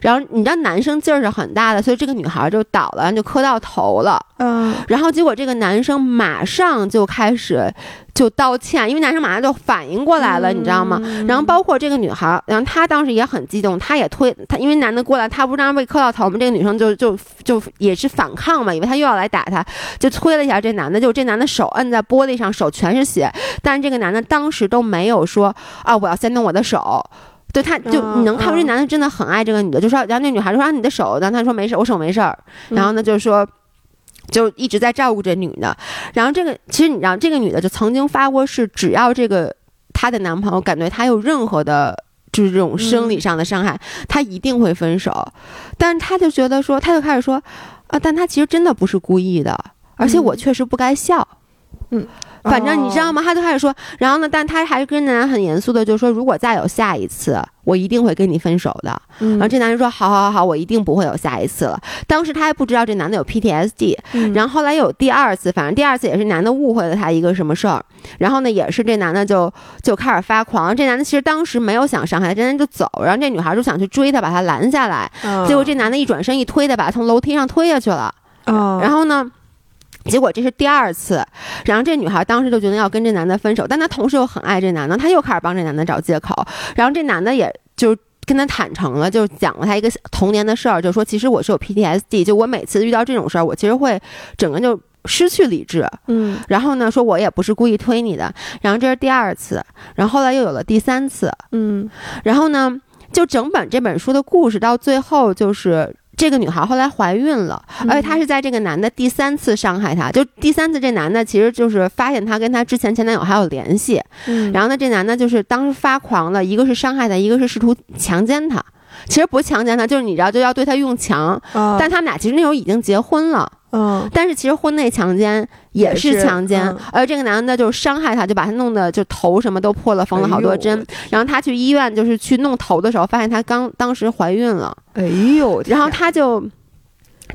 然后你知道男生劲儿是很大的，所以这个女孩就倒了，就磕到头了。嗯然后结果这个男生马上就开始就道歉，因为男生马上就反应过来了，你知道吗？嗯然后包括这个女孩，然后她当时也很激动，她也推她，因为男的过来，她不是让被磕到头吗？这个女生就就就也是反抗嘛，以为他又要来打她，就推了一下这男的，就这男的手摁在玻璃上，手全是血，但是这个男的当时都没有说啊，我要先动我的手。对，他就嗯你能看出这嗯男的真的很爱这个女的，就说，然后那女孩就说啊你的手，然后他说没事，我手没事儿，然后呢就是说。就一直在照顾这女的，然后这个其实你知道，这个女的就曾经发过誓，只要这个她的男朋友感觉她有任何的，就是这种生理上的伤害，她一定会分手。但是她就觉得说，她就开始说，啊，但她其实真的不是故意的，而且我嗯确实不该笑。反正你知道吗？他就开始说，然后呢，但他还跟男人很严肃的就说，如果再有下一次，我一定会跟你分手的。嗯然后这男人说，好好好好，我一定不会有下一次了。当时他还不知道这男的有 PTSD，嗯然后后来有第二次，反正第二次也是男的误会了他一个什么事儿，然后呢，也是这男的就就开始发狂。这男的其实当时没有想伤害他，这男的就走，然后这女孩就想去追他，把他拦下来，嗯结果这男的一转身一推他，把他从楼梯上推下去了。嗯然后呢？结果这是第二次，然后这女孩当时就决定要跟这男的分手，但她同时又很爱这男的，她又开始帮这男的找借口，然后这男的也就跟她坦诚了，就讲了他一个童年的事儿，就说其实我是有 PTSD，就我每次遇到这种事儿，我其实会整个就失去理智，嗯。然后呢说我也不是故意推你的，然后这是第二次，然后后来又有了第三次，嗯。然后呢，就整本这本书的故事到最后就是。这个女孩后来怀孕了，嗯。而且她是在这个男的第三次伤害她，就第三次这男的其实就是发现她跟她之前前男友还有联系，嗯。然后呢这男的就是当时发狂了，一个是伤害她，一个是试图强奸她，其实不是强奸她，就是你知道就要对她用强，嗯但他们俩其实那时候已经结婚了，嗯但是其实婚内强奸也也是是强奸，嗯而这个男的就是伤害她，就把她弄得就头什么都破了，缝了好多针。然后她去医院就是去弄头的时候，发现她刚当时怀孕了，哎呦，然后她就。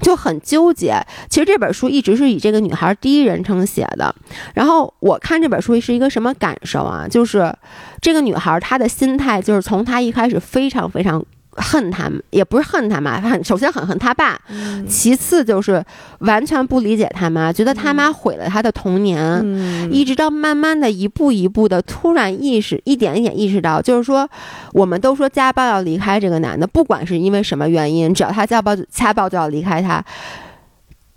就很纠结。其实这本书一直是以这个女孩第一人称写的。然后我看这本书是一个什么感受啊？就是这个女孩她的心态，就是从她一开始非常非常恨他们，也不是恨他妈，很首先很恨他爸，嗯其次就是完全不理解他妈，觉得他妈毁了他的童年。嗯一直到慢慢的一步一步的突然意识，一点一点意识到，就是说，我们都说家暴要离开这个男的，不管是因为什么原因，只要他家暴家暴就要离开他。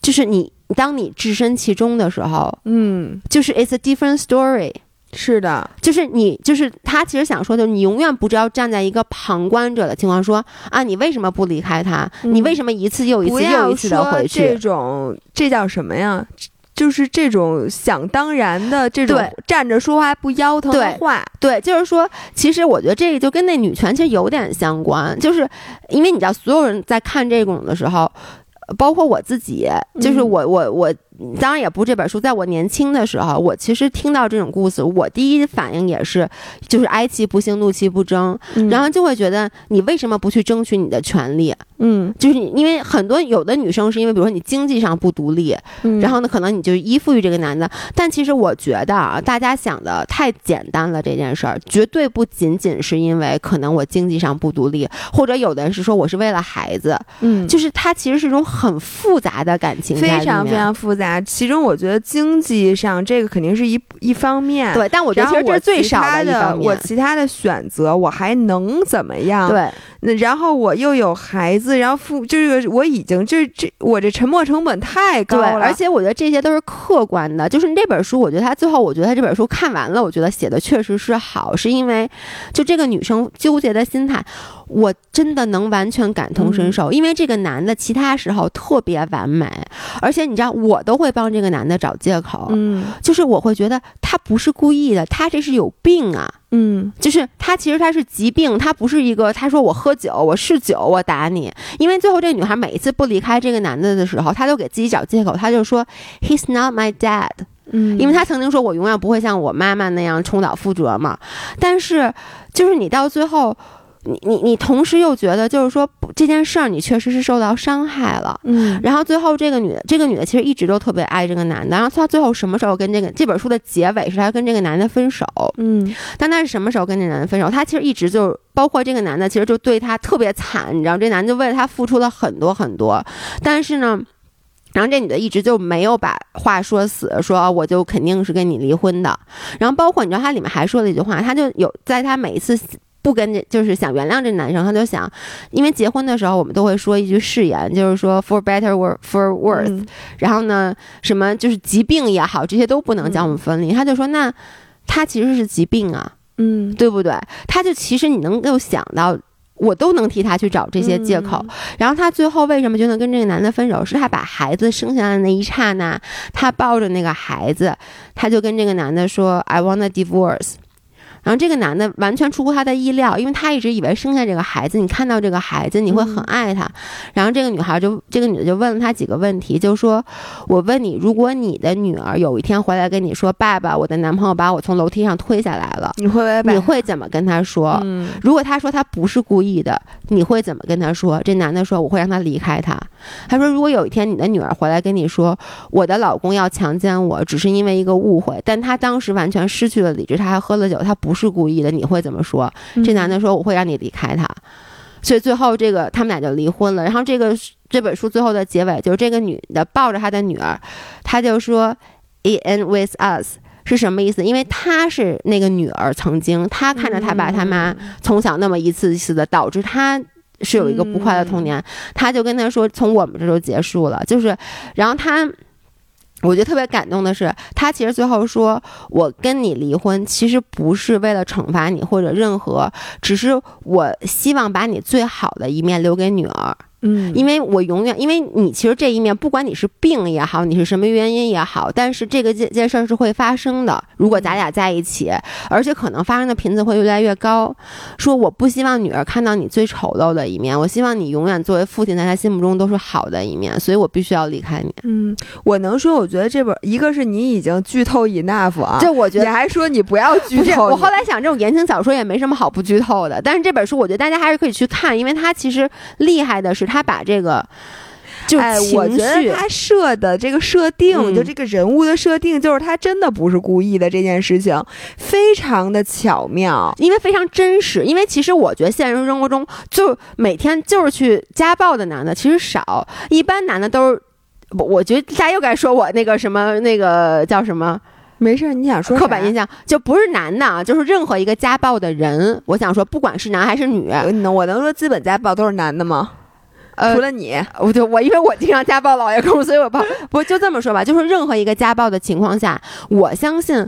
就是你，当你置身其中的时候，嗯就是 it's a different story。是的，就是你，就是他，其实想说的，你永远不知道站在一个旁观者的情况说啊，你为什么不离开他？嗯你为什么一次又一次又一次的回去？这种这叫什么呀？就是这种想当然的这种站着说话不腰疼的话，对，就是说，其实我觉得这个就跟那女权其实有点相关，就是因为你知道，所有人在看这种的时候，呃包括我自己，就是嗯我我我，当然也不是这本书，在我年轻的时候，我其实听到这种故事，我第一反应也是，就是哀其不幸，怒其不争，然后就会觉得你为什么不去争取你的权利？嗯，就是你，因为很多有的女生是因为，比如说你经济上不独立，嗯然后呢，可能你就依附于这个男的。但其实我觉得啊，大家想的太简单了，这件事儿绝对不仅仅是因为可能我经济上不独立，或者有的人是说我是为了孩子，嗯，就是它其实是一种很复杂的感情非常非常复杂。其中我觉得经济上这个肯定是一一方面，。对。但我觉得其实这是最少他的一方面。我其他的选择我还能怎么样？对那然后我又有孩子，然后父这个我已经这这我这沉没成本太高，了，而且我觉得这些都是客观的。就是那本书，我觉得他最后，我觉得他这本书看完了，我觉得写的确实是好，是因为就这个女生纠结的心态，我真的能完全感同身受。因为这个男的其他时候特别完美，而且你知道，我都会帮这个男的找借口，嗯就是我会觉得他不是故意的，他这是有病啊。嗯就是他其实他是疾病，他不是一个他说我喝酒，我是酒，我打你。因为最后这个女孩每一次不离开这个男的的时候，她都给自己找借口，她就说 He's not my dad，嗯，因为她曾经说我永远不会像我妈妈那样重蹈覆辙嘛。但是就是你到最后。你你你同时又觉得，就是说这件事儿，你确实是受到伤害了。嗯然后最后这个女的，这个女的其实一直都特别爱这个男的。然后她最后什么时候跟这个这本书的结尾是她跟这个男的分手？嗯但她是什么时候跟这男的分手？她其实一直就包括这个男的，其实就对她特别惨，你知道，这男的就为了他付出了很多很多，但是呢。然后这女的一直就没有把话说死，说哦我就肯定是跟你离婚的。然后包括你知道，他里面还说了一句话，他就有在他每一次不跟这就是想原谅这男生，他就想，因为结婚的时候我们都会说一句誓言，就是说 for better or for worse，、嗯然后呢，什么就是疾病也好，这些都不能将我们分离。他就说，那他其实是疾病啊，嗯对不对？他就其实你能够想到，我都能替他去找这些借口。然后他最后为什么就能跟这个男的分手？是他把孩子生下来的那一刹那，他抱着那个孩子，他就跟这个男的说：“I want a divorce。”然后这个男的完全出乎他的意料，因为他一直以为生下这个孩子，你看到这个孩子你会很爱他。然后这个女孩就这个女的就问了他几个问题，就说：“我问你，如果你的女儿有一天回来跟你说，爸爸，我的男朋友把我从楼梯上推下来了，你会你会怎么跟他说？嗯如果他说他不是故意的，你会怎么跟他说？这男的说我会让他离开他。他说如果有一天你的女儿回来跟你说我的老公要强奸我，只是因为一个误会，但他当时完全失去了理智，他还喝了酒，他不是故意的，你会怎么说？这男的说我会让你离开他。所以最后这个他们俩就离婚了。然后这个这本书最后的结尾就是这个女的抱着她的女儿，她就说 "It end with us"。是什么意思？因为她是那个女儿，曾经她看着她爸她妈从小那么一次一次的，导致她是有一个不快乐童年。她就跟他说，从我们这就结束了。就是，然后她。我觉得特别感动的是，他其实最后说：“我跟你离婚，其实不是为了惩罚你或者任何，只是我希望把你最好的一面留给女儿。嗯，因为我永远，因为你其实这一面，不管你是病也好，你是什么原因也好，但是这个件件事儿是会发生的。如果咱俩在一起，而且可能发生的频次会越来越高。说我不希望女儿看到你最丑陋的一面，我希望你永远作为父亲，在她心目中都是好的一面，所以我必须要离开你。嗯，我能说，我觉得这本一个是你已经剧透 enough 啊，这我觉得。你还说你不要剧不是，透，我后来想，这种言情小说也没什么好不剧透的。但是这本书，我觉得大家还是可以去看，因为它其实厉害的是，他把这个就哎，我觉得他设的这个设定，嗯就这个人物的设定，就是他真的不是故意的这件事情，非常的巧妙。因为非常真实。因为其实我觉得现实生活中，就每天就是去家暴的男的其实少，一般男的都是。我我觉得大家又该说我那个什么那个叫什么没事儿，你想说？刻板印象，就不是男的啊，就是任何一个家暴的人。我想说，不管是男还是女，呃能我能说资本家暴都是男的吗？呃除，了你，我就我因为我经常家暴老爷公，所以我报不就这么说吧，就是任何一个家暴的情况下，我相信。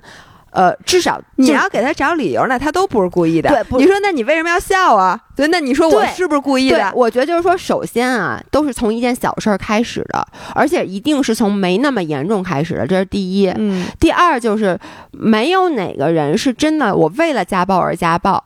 呃，至少你要给他找理由，那他都不是故意的。对不你说那你为什么要笑啊？对，那你说我是不是故意的，？我觉得就是说，首先啊，都是从一件小事儿开始的，而且一定是从没那么严重开始的，这是第一。嗯第二就是没有哪个人是真的我为了家暴而家暴，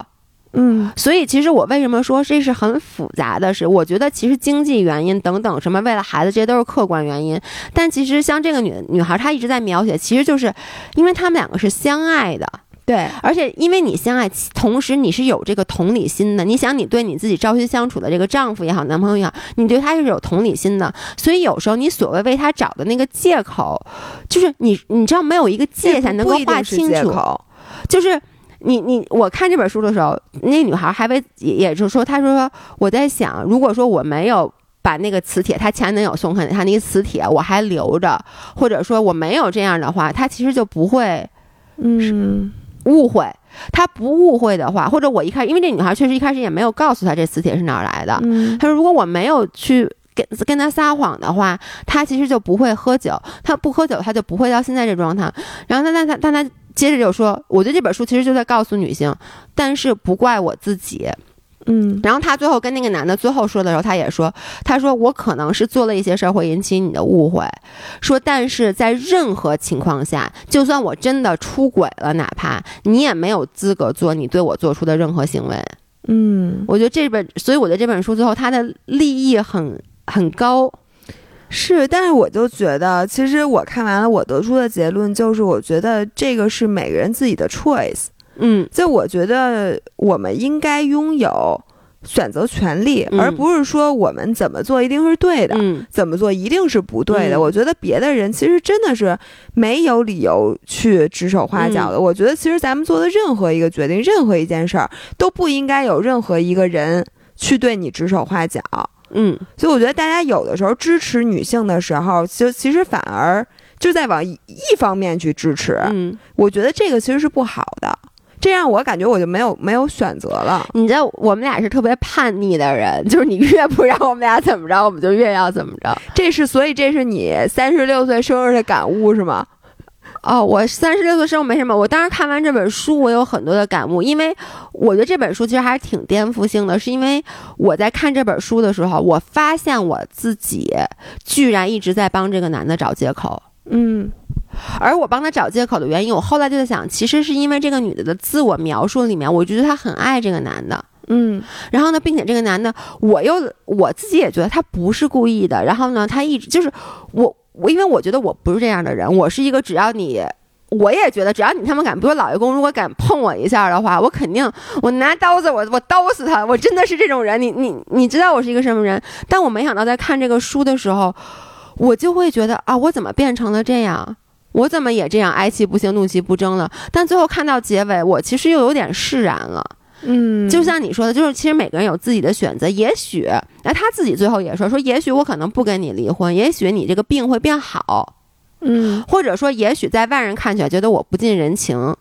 嗯所以其实我为什么说这是很复杂的事？我觉得其实经济原因等等什么，为了孩子这些都是客观原因。但其实像这个女女孩，她一直在描写，其实就是因为他们两个是相爱的，对，而且因为你相爱，同时你是有这个同理心的。你想，你对你自己朝夕相处的这个丈夫也好，男朋友也好，你对他是有同理心的。所以有时候你所谓为他找的那个借口，就是你你知道没有一个界限能够划清楚。就是。你你我看这本书的时候，那女孩还为也也就是说，她说我在想，如果说我没有把那个磁铁，她前男友送给她那个磁铁我还留着，或者说我没有这样的话，她其实就不会嗯误会。她不误会的话，或者我一开始，因为这女孩确实一开始也没有告诉她这磁铁是哪儿来的。嗯她说，如果我没有去跟跟她撒谎的话，她其实就不会喝酒。她不喝酒，她就不会到现在这状态。然后她但她但她接着就说，我觉得这本书其实就在告诉女性，但是不怪我自己。嗯然后她最后跟那个男的最后说的时候，她也说，她说我可能是做了一些事儿会引起你的误会，说但是在任何情况下，就算我真的出轨了，哪怕你也没有资格做你对我做出的任何行为。嗯，我觉得这本，所以我觉得这本书最后它的立意很很高。是，但是我就觉得，其实我看完了，我得出的结论就是，我觉得这个是每个人自己的 choice。嗯就我觉得我们应该拥有选择权利，嗯而不是说我们怎么做一定是对的。嗯怎么做一定是不对的。嗯我觉得别的人其实真的是没有理由去指手画脚嗯的。我觉得其实咱们做的任何一个决定，任何一件事儿，都不应该有任何一个人去对你指手画脚。嗯所以我觉得大家有的时候支持女性的时候，就其实反而就在往一一方面去支持。嗯，我觉得这个其实是不好的。这样我感觉我就没有没有选择了。你知道我们俩是特别叛逆的人，就是你越不让我们俩怎么着，我们就越要怎么着。这是所以这是你三十六岁生日的感悟是吗？哦，我三十六岁生日没什么，我当时看完这本书，我有很多的感悟，因为我觉得这本书其实还是挺颠覆性的，是因为我在看这本书的时候，我发现我自己居然一直在帮这个男的找借口。嗯而我帮他找借口的原因，我后来就在想，其实是因为这个女的的自我描述里面，我觉得她很爱这个男的。嗯然后呢，并且这个男的，我又我自己也觉得他不是故意的。然后呢，他一直就是我我，因为我觉得我不是这样的人，我是一个只要你。我也觉得，只要你他妈敢，比如老爷公如果敢碰我一下的话，我肯定我拿刀子我我刀死他，我真的是这种人。你你你知道我是一个什么人？但我没想到在看这个书的时候，我就会觉得啊，我怎么变成了这样？我怎么也这样哀其不幸，怒其不争了？但最后看到结尾，我其实又有点释然了。嗯，就像你说的，就是其实每个人有自己的选择。也许，那他自己最后也说说，也许我可能不跟你离婚，也许你这个病会变好，嗯或者说，也许在外人看起来觉得我不近人情，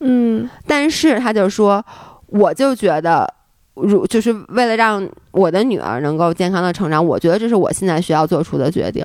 嗯但是他就说，我就觉得，如就是为了让我的女儿能够健康的成长，我觉得这是我现在需要做出的决定。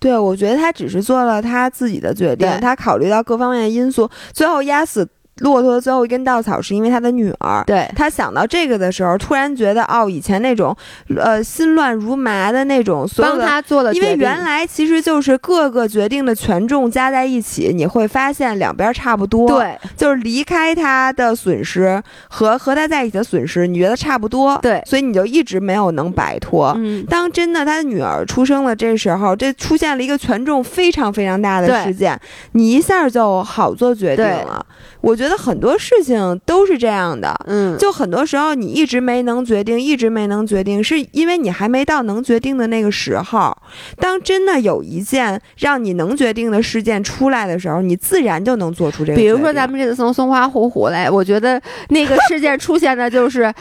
对，我觉得他只是做了他自己的决定，他考虑到各方面的因素，最后压死骆驼的最后一根稻草是因为他的女儿。对，他想到这个的时候，突然觉得哦，以前那种，呃，心乱如麻的那种，所有的帮他做了决定，因为原来其实就是各个决定的权重加在一起，你会发现两边差不多。，对就是离开他的损失和和他在一起的损失，你觉得差不多。对所以你就一直没有能摆脱。嗯，当真的他的女儿出生了，这时候这出现了一个权重非常非常大的事件，你一下就好做决定了。我觉得很多事情都是这样的，嗯，就很多时候你一直没能决定，一直没能决定，是因为你还没到能决定的那个时候。当真的有一件让你能决定的事件出来的时候，你自然就能做出这个。比如说咱们这次从松花湖回来，我觉得那个事件出现的就是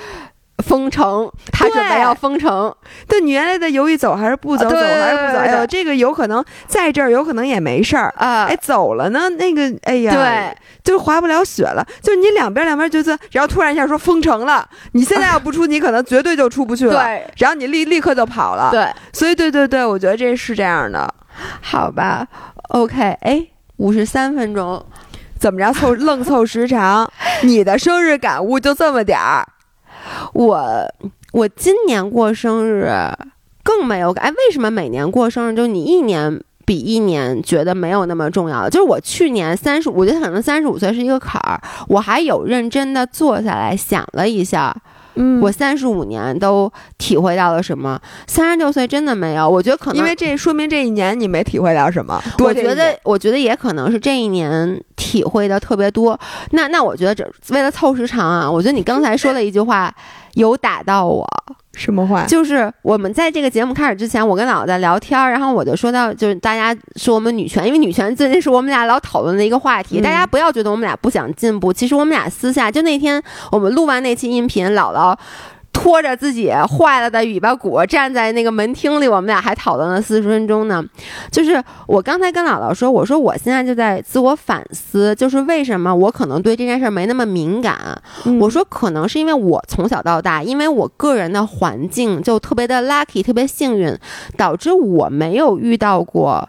封城，他准备要封城，对你原来的犹豫走还是不走，啊走还是不走，哎呦，这个有可能在这儿，有可能也没事儿。啊，哎，走了呢，那个，哎呀，对，就滑不了雪了，就是你两边两边就这，然后突然一下说封城了，你现在要不出，你可能绝对就出不去了，对。然后你立立刻就跑了，对，所以对对对，我觉得这是这样的。好吧，OK，哎，五十三分钟，怎么着凑愣凑时长？你的生日感悟就这么点儿？我我今年过生日更没有感，哎，为什么每年过生日就你一年比一年觉得没有那么重要？就是我去年三十，我觉得可能三十五岁是一个坎儿，我还有认真的坐下来想了一下。嗯我三十五年都体会到了什么？三十六岁真的没有，我觉得可能因为这说明这一年你没体会到什么。我觉得我觉得也可能是这一年体会的特别多。那那我觉得这为了凑时长啊，我觉得你刚才说的一句话有打到我，什么话？就是我们在这个节目开始之前，我跟姥姥在聊天儿，然后我就说到，就是大家说我们女权，因为女权最近是我们俩老讨论的一个话题，嗯大家不要觉得我们俩不想进步，其实我们俩私下就那天我们录完那期音频，姥姥。拖着自己坏了的尾巴骨站在那个门厅里，我们俩还讨论了四十分钟呢。就是我刚才跟姥姥说，我说我现在就在自我反思，就是为什么我可能对这件事儿没那么敏感。嗯我说可能是因为我从小到大，因为我个人的环境就特别的 lucky，特别幸运，导致我没有遇到过，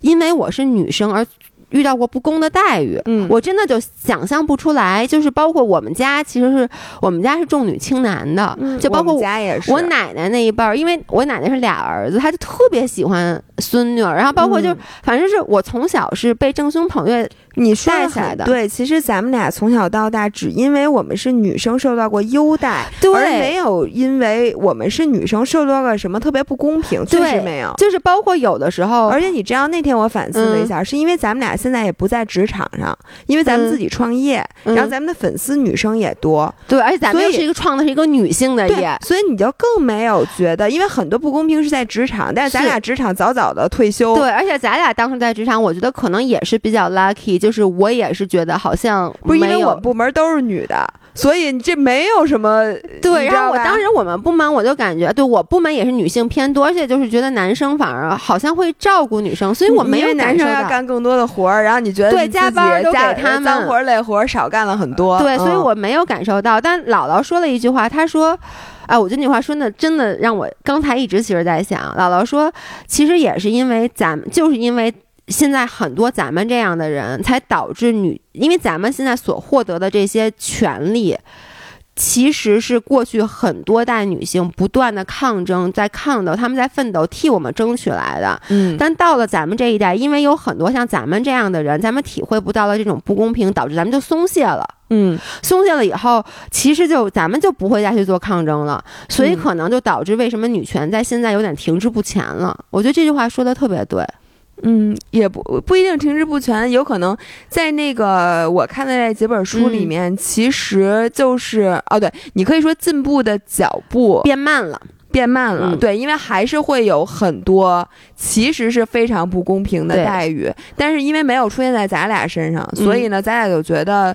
因为我是女生而遇到过不公的待遇。嗯我真的就想象不出来，就是包括我们家，其实是我们家是重女轻男的，嗯就包括我们家也是我奶奶那一辈儿，因为我奶奶是俩儿子，她就特别喜欢孙女儿，然后包括就、嗯。反正是我从小是被正兄捧月，你带起来的。对，其实咱们俩从小到大，只因为我们是女生受到过优待，对。而没有因为我们是女生受到过什么特别不公平，确实没有。就是包括有的时候，而且你知道那天我反思了一下，是因为咱们俩现在也不在职场上，因为咱们嗯。自己创业，嗯然后咱们的粉丝女生也多，对，而且咱们又是一个创的是一个女性的业，，所以你就更没有觉得，因为很多不公平是在职场，但是咱俩职场早早的退休，对，而且咱俩当时在职场，我觉得可能也是比较 lucky，就是我也是觉得好像不是因为我们部门都是女的，所以你这没有什么对，然后我当时我们部门我就感觉，对我部门也是女性偏多，而且就是觉得男生反而好像会照顾女生，所以我没因为男有感受到。生要干更多的活儿，然后你觉得对加班儿都给加他们。脏活儿累活儿少干了很多，对，所以嗯。我没有感受到。但姥姥说了一句话，她说：“哎，我觉得那句话说的真的让我刚才一直其实在想，姥姥说，其实也是因为咱们，就是因为现在很多咱们这样的人，才导致女，因为咱们现在所获得的这些权利。”其实是过去很多代女性不断的抗争，在抗斗，她们在奋斗，替我们争取来的。嗯，但到了咱们这一代，因为有很多像咱们这样的人，咱们体会不到了这种不公平，导致咱们就松懈了。嗯松懈了以后，其实就咱们就不会再去做抗争了，所以嗯可能就导致为什么女权在现在有点停滞不前了。我觉得这句话说的特别对。嗯，也不不一定停滞不前，有可能在那个我看的那几本书里嗯面，其实就是哦，对你可以说进步的脚步变慢了，变慢了，嗯。对，因为还是会有很多其实是非常不公平的待遇，但是因为没有出现在咱俩身上，所以呢，咱俩就觉得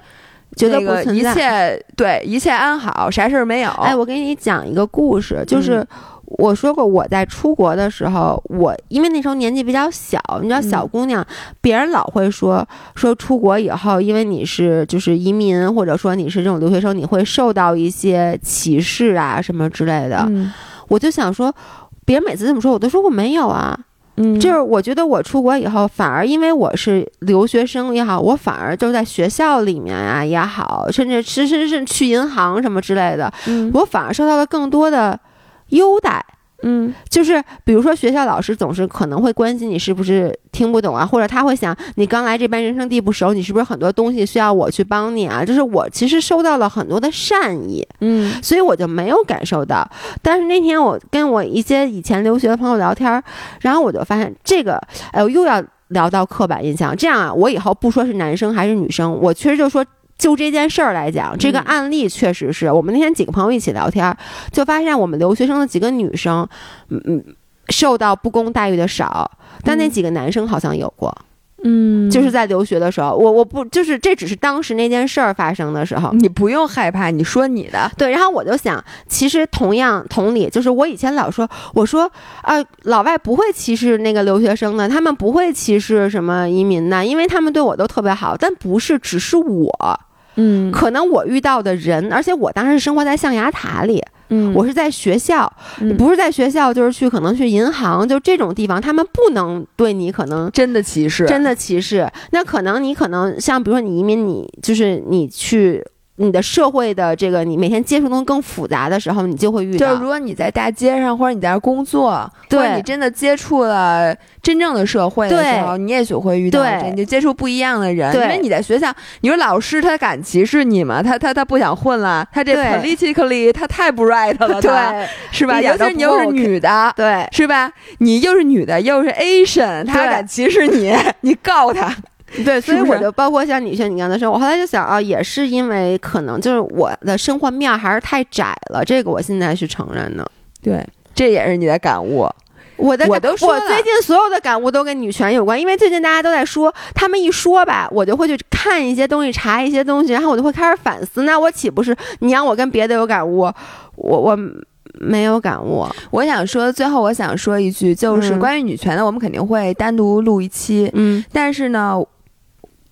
觉得那个一。切对一切安好，啥事儿没有。哎，我给你讲一个故事，就是嗯我说过我在出国的时候，我因为那时候年纪比较小，你知道小嗯姑娘，别人老会说说出国以后，因为你是就是移民，或者说你是这种留学生，你会受到一些歧视啊什么之类的。嗯我就想说，别人每次这么说，我都说我没有啊。嗯，就是我觉得我出国以后，反而因为我是留学生也好，我反而就在学校里面啊也好，甚至甚至是去银行什么之类的，嗯我反而受到了更多的优待。嗯就是比如说学校老师总是可能会关心你是不是听不懂啊，或者他会想你刚来这边人生地不熟，你是不是很多东西需要我去帮你啊？就是我其实收到了很多的善意，嗯所以我就没有感受到。但是那天我跟我一些以前留学的朋友聊天，然后我就发现这个，哎，我又要聊到刻板印象。这样啊，我以后不说是男生还是女生，我确实就说。就这件事儿来讲，这个嗯。案例确实是我们那天几个朋友一起聊天儿，就发现我们留学生的几个女生，嗯嗯，受到不公待遇的少，但那嗯。几个男生好像有过，嗯，就是在留学的时候，我我不就是这只是当时那件事儿发生的时候，你不用害怕，你说你的，对，然后我就想，其实同样同理，就是我以前老说，我说啊、老外不会歧视那个留学生的，他们不会歧视什么移民的，因为他们对我都特别好。但不是，只是我，嗯可能我遇到的人，而且我当时生活在象牙塔里，嗯我是在学校，嗯不是在学校就是去可能去银行，就这种地方，他们不能对你可能真的歧视，真的歧视。那可能你可能像比如说你移民，你就是你去。你的社会的这个，你每天接触的东西更复杂的时候，你就会遇到。就是如果你在大街上，或者你在工作，对或者你真的接触了真正的社会的时候，你也许会遇到对这，你就接触不一样的人。因为你在学校，你说老师他敢歧视你吗？他他他不想混了，他这 politically 他太不 right 了，对是吧？尤其是你又是女的。对是吧？你又是女的，又是 Asian，他敢歧视你，你告他。对，所以我就包括像女性，你刚才说，我后来就想啊，也是因为可能就是我的生活面儿还是太窄了，这个我现在是承认的。对，这也是你的感悟。我的感我都说我最近所有的感悟都跟女权有关，因为最近大家都在说，他们一说吧，我就会去看一些东西，查一些东西，然后我就会开始反思。那我岂不是你让我跟别的有感悟，我我没有感悟？我想说，最后我想说一句，就是嗯关于女权的，我们肯定会单独录一期。嗯但是呢，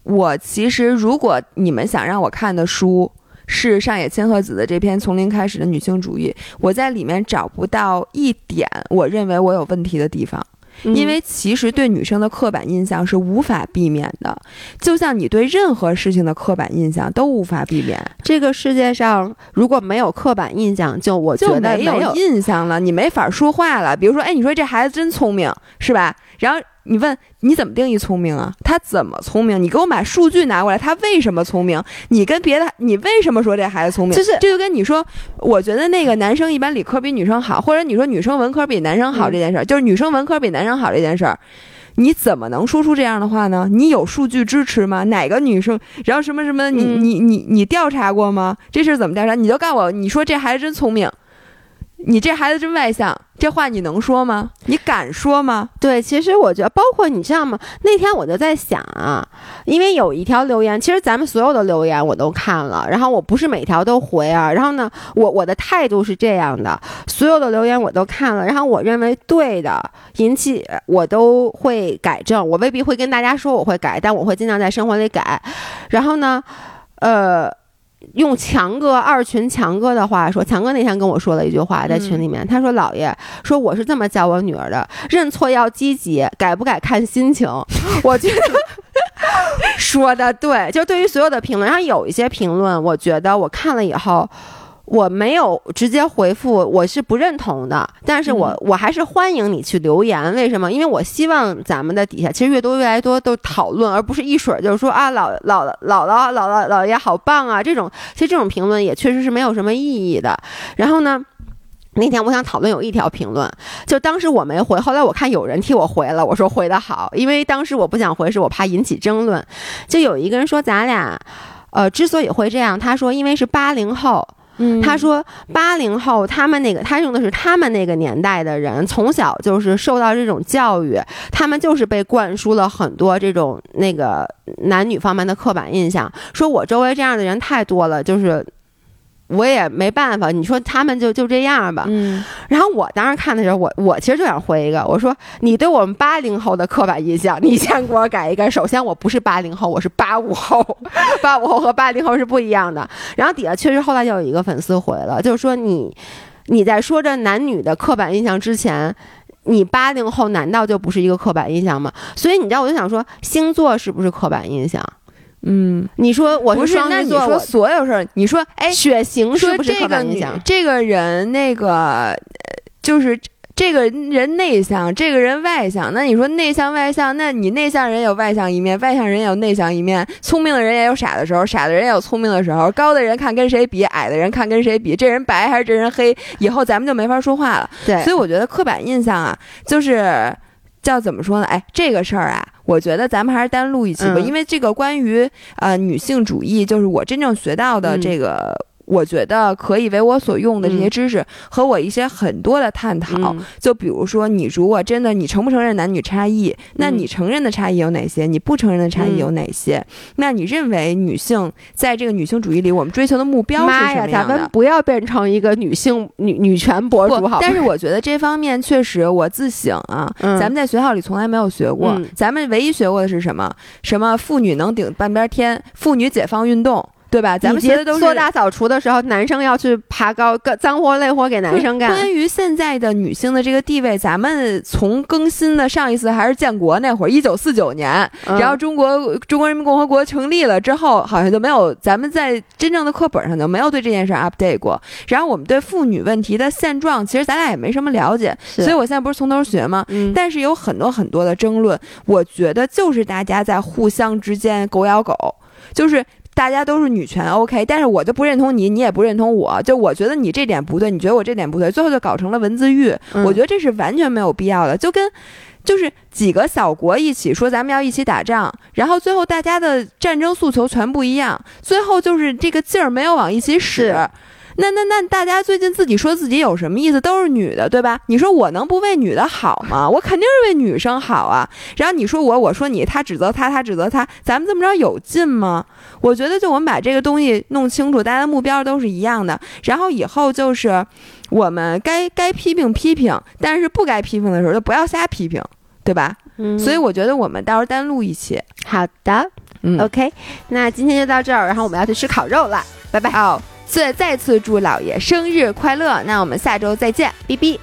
我其实如果你们想让我看的书是上野千鹤子的这篇《从零开始的女性主义》，我在里面找不到一点我认为我有问题的地方。嗯因为其实对女生的刻板印象是无法避免的，就像你对任何事情的刻板印象都无法避免，这个世界上如果没有刻板印象，就我觉就得没有印象了，你没法说话了。比如说，哎，你说这孩子真聪明，是吧？然后你问你怎么定义聪明啊？他怎么聪明？你给我把数据拿过来，他为什么聪明？你跟别的，你为什么说这孩子聪明？就是这就跟你说，我觉得那个男生一般理科比女生好，或者你说女生文科比男生好嗯这件事儿，就是女生文科比男生好这件事儿。你怎么能说出这样的话呢？你有数据支持吗？哪个女生，然后什么什么，你嗯你你你调查过吗？这事儿怎么调查？你就告诉我，你说这孩子真聪明，你这孩子真外向，这话你能说吗？你敢说吗？对，其实我觉得，包括你知道吗？那天我就在想啊，因为有一条留言，其实咱们所有的留言我都看了，然后我不是每条都回啊，然后呢，我我的态度是这样的，所有的留言我都看了，然后我认为对的，引起我都会改正，我未必会跟大家说我会改，但我会尽量在生活里改。然后呢，呃。用强哥二群强哥的话说，强哥那天跟我说了一句话，在群里面，他说：“姥爷说我是这么教我女儿的，认错要积极，改不改看心情。”我觉得说的对，就对于所有的评论，然后有一些评论，我觉得我看了以后。我没有直接回复，我是不认同的，但是我、我还是欢迎你去留言。为什么？因为我希望咱们的底下其实越多越来越多都讨论，而不是一水儿就是说啊老老姥姥姥姥姥爷好棒啊这种，其实这种评论也确实是没有什么意义的。然后呢？那天我想讨论有一条评论，就当时我没回，后来我看有人替我回了，我说回的好，因为当时我不想回，是我怕引起争论。就有一个人说咱俩，呃，之所以会这样，他说因为是八零后。他说八零后他们那个，他用的是他们那个年代的人，从小就是受到这种教育，他们就是被灌输了很多这种那个男女方面的刻板印象。说我周围这样的人太多了，就是我也没办法。你说他们就就这样吧。嗯，然后我当时看的时候，我我其实就想回一个，我说你对我们八零后的刻板印象，你先给我改一个。首先我不是八零后，我是八五后，八五后和八零后是不一样的。然后底下确实后来就有一个粉丝回了，就是说你你在说这男女的刻板印象之前。你八零后难道就不是一个刻板印象吗？所以你知道，我就想说，星座是不是刻板印象？嗯，你说我不是，那你双鱼座，说所有事儿，你说，哎，血型是说不是刻这个女板印象？这个人那个呃就是这个人内向，这个人外向。那你说内向外向，那你内向人有外向一面，外向人也有内向一面。聪明的人也有傻的时候，傻的人也有聪明的时候。高的人看跟谁比，矮的人看跟谁比。这人白还是这人黑？以后咱们就没法说话了。对，所以我觉得刻板印象啊，就是叫怎么说呢？哎，这个事儿啊，我觉得咱们还是单录一期吧，嗯因为这个关于呃女性主义，就是我真正学到的嗯这个。我觉得可以为我所用的这些嗯知识和我一些很多的探讨，嗯就比如说，你如果真的你承不承认男女差异？那嗯你承认的差异有哪些？你不承认的差异有哪些？那你认为女性在这个女性主义里，我们追求的目标是什么样的？们不要变成一个女性女女权博主好？但是我觉得这方面确实我自省啊，嗯咱们在学校里从来没有学过，嗯咱们唯一学过的是什么？什么妇女能顶半边天，妇女解放运动。对吧？咱们学的都是做大扫除的时候，男生要去爬高，脏活累活给男生干。关于现在的女性的这个地位，咱们从更新的上一次还是建国那会儿，一九四九年，然后中国中国人民共和国成立了之后，好像就没有咱们在真正的课本上就没有对这件事 update 过。然后我们对妇女问题的现状，其实咱俩也没什么了解，所以我现在不是从头学吗？嗯。但是有很多很多的争论，我觉得就是大家在互相之间狗咬狗，就是。大家都是女权，OK，但是我就不认同你，你也不认同我，就我觉得你这点不对，你觉得我这点不对，最后就搞成了文字狱。我觉得这是完全没有必要的，就跟就是几个小国一起说咱们要一起打仗，然后最后大家的战争诉求全不一样，最后就是这个劲儿没有往一起使。那那那大家最近自己说自己有什么意思？都是女的，对吧？你说我能不为女的好吗？我肯定是为女生好啊。然后你说我，我说你，他指责他，他指责他，咱们这么着有劲吗？我觉得就我们把这个东西弄清楚，大家的目标都是一样的。然后以后就是我们该该批评批评，但是不该批评的时候就不要瞎批评，对吧？嗯。所以我觉得我们到时候单录一期。好的，嗯，OK。那今天就到这儿，然后我们要去吃烤肉了，拜拜。好。再再次祝老爷生日快乐！那我们下周再见，哔哔。